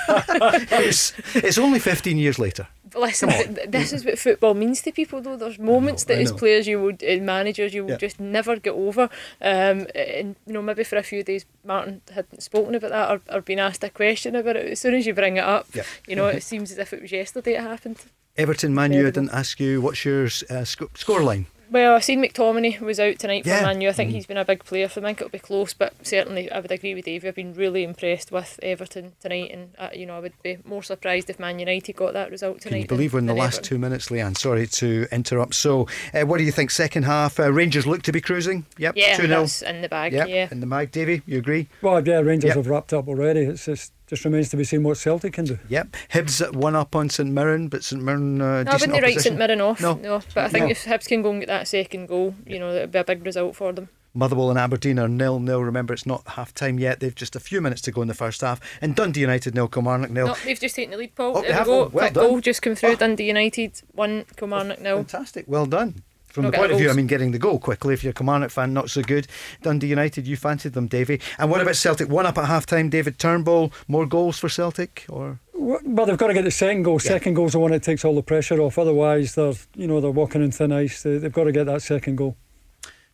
it's, it's only 15 years later. Listen, this is what football means to people, though. There's moments know, that as players, you would, as managers, you will just never get over. Um, and you know, maybe for a few days, Martin hadn't spoken about that or, or been asked a question about it. As soon as you bring it up, you know, it seems as if it was yesterday it happened. Everton, Manu, I didn't ask you. What's your uh, sc- scoreline? Well, I've seen McTominay was out tonight for yeah. Manu. I think mm. he's been a big player for them. I think it'll be close, but certainly I would agree with Davie. I've been really impressed with Everton tonight, and uh, you know I would be more surprised if Man United got that result tonight. Can you believe we're in the last Everton. two minutes, Leanne? Sorry to interrupt. So, uh, what do you think? Second half, uh, Rangers look to be cruising. Yep, yeah, two 0 in the bag. Yep, yeah, in the bag. Davie, you agree? Well, yeah, Rangers yep. have wrapped up already. It's just just remains to be seen what Celtic can do. Yep. Hibs at one up on St Mirren, but St Mirren. Uh, no, I wouldn't write St Mirren off. No. no. But I think no. if Hibs can go and get that second goal, you know, it would be a big result for them. Motherwell and Aberdeen are nil nil. Remember, it's not half time yet. They've just a few minutes to go in the first half. And Dundee United nil, Kilmarnock nil. No, they've just taken the lead, Paul. Oh, they have go. Well goal just come through. Oh. Dundee United one, Kilmarnock nil. Fantastic. Well done. From the point of view, I mean, getting the goal quickly. If you're a Kilmarnock fan, not so good. Dundee United, you fancied them, Davie. And what about Celtic? One up at half time. David Turnbull, more goals for Celtic, or? Well, they've got to get the second goal. Yeah. Second goal's the one that takes all the pressure off. Otherwise, they're you know they're walking in thin ice. They, have got to get that second goal.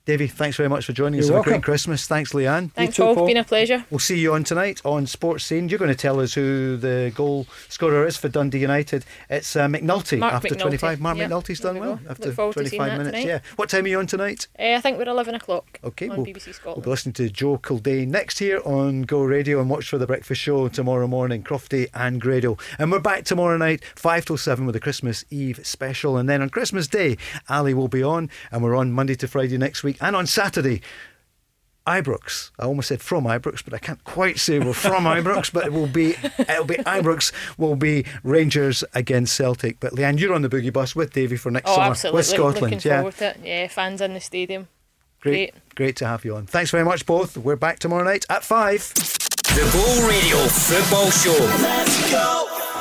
Davie, thanks very much for joining us. Have a great Christmas. Thanks, Leanne. Thanks, too, Paul. Paul. Been a pleasure. We'll see you on tonight on Sportscene. You're going to tell us who the goal scorer is for Dundee United. It's uh, McNulty Marc after McNulty. 25. Marc yep. McNulty's done well after 25 minutes. Yeah. What time are you on tonight? Uh, I think we're 11 o'clock. Okay. On we'll, BBC Scotland. We'll be listening to Joe Kildane next here on Go Radio and watch for the breakfast show tomorrow morning. Crofty and Grado. And we're back tomorrow night, 5 till 7 with a Christmas Eve special. And then on Christmas Day, Ali will be on. And we're on Monday to Friday next week. And on Saturday, Ibrox. I almost said from Ibrox, but I can't quite say we're from Ibrox. But it will be it'll be Ibrox will be Rangers against Celtic. But Leanne, you're on the boogie bus with Davie for next oh, summer absolutely. with Scotland. Looking yeah, forward to it. Yeah, fans in the stadium. Great, great, great to have you on. Thanks very much, both. We're back tomorrow night at five. The Go Radio Football Show. Let's go.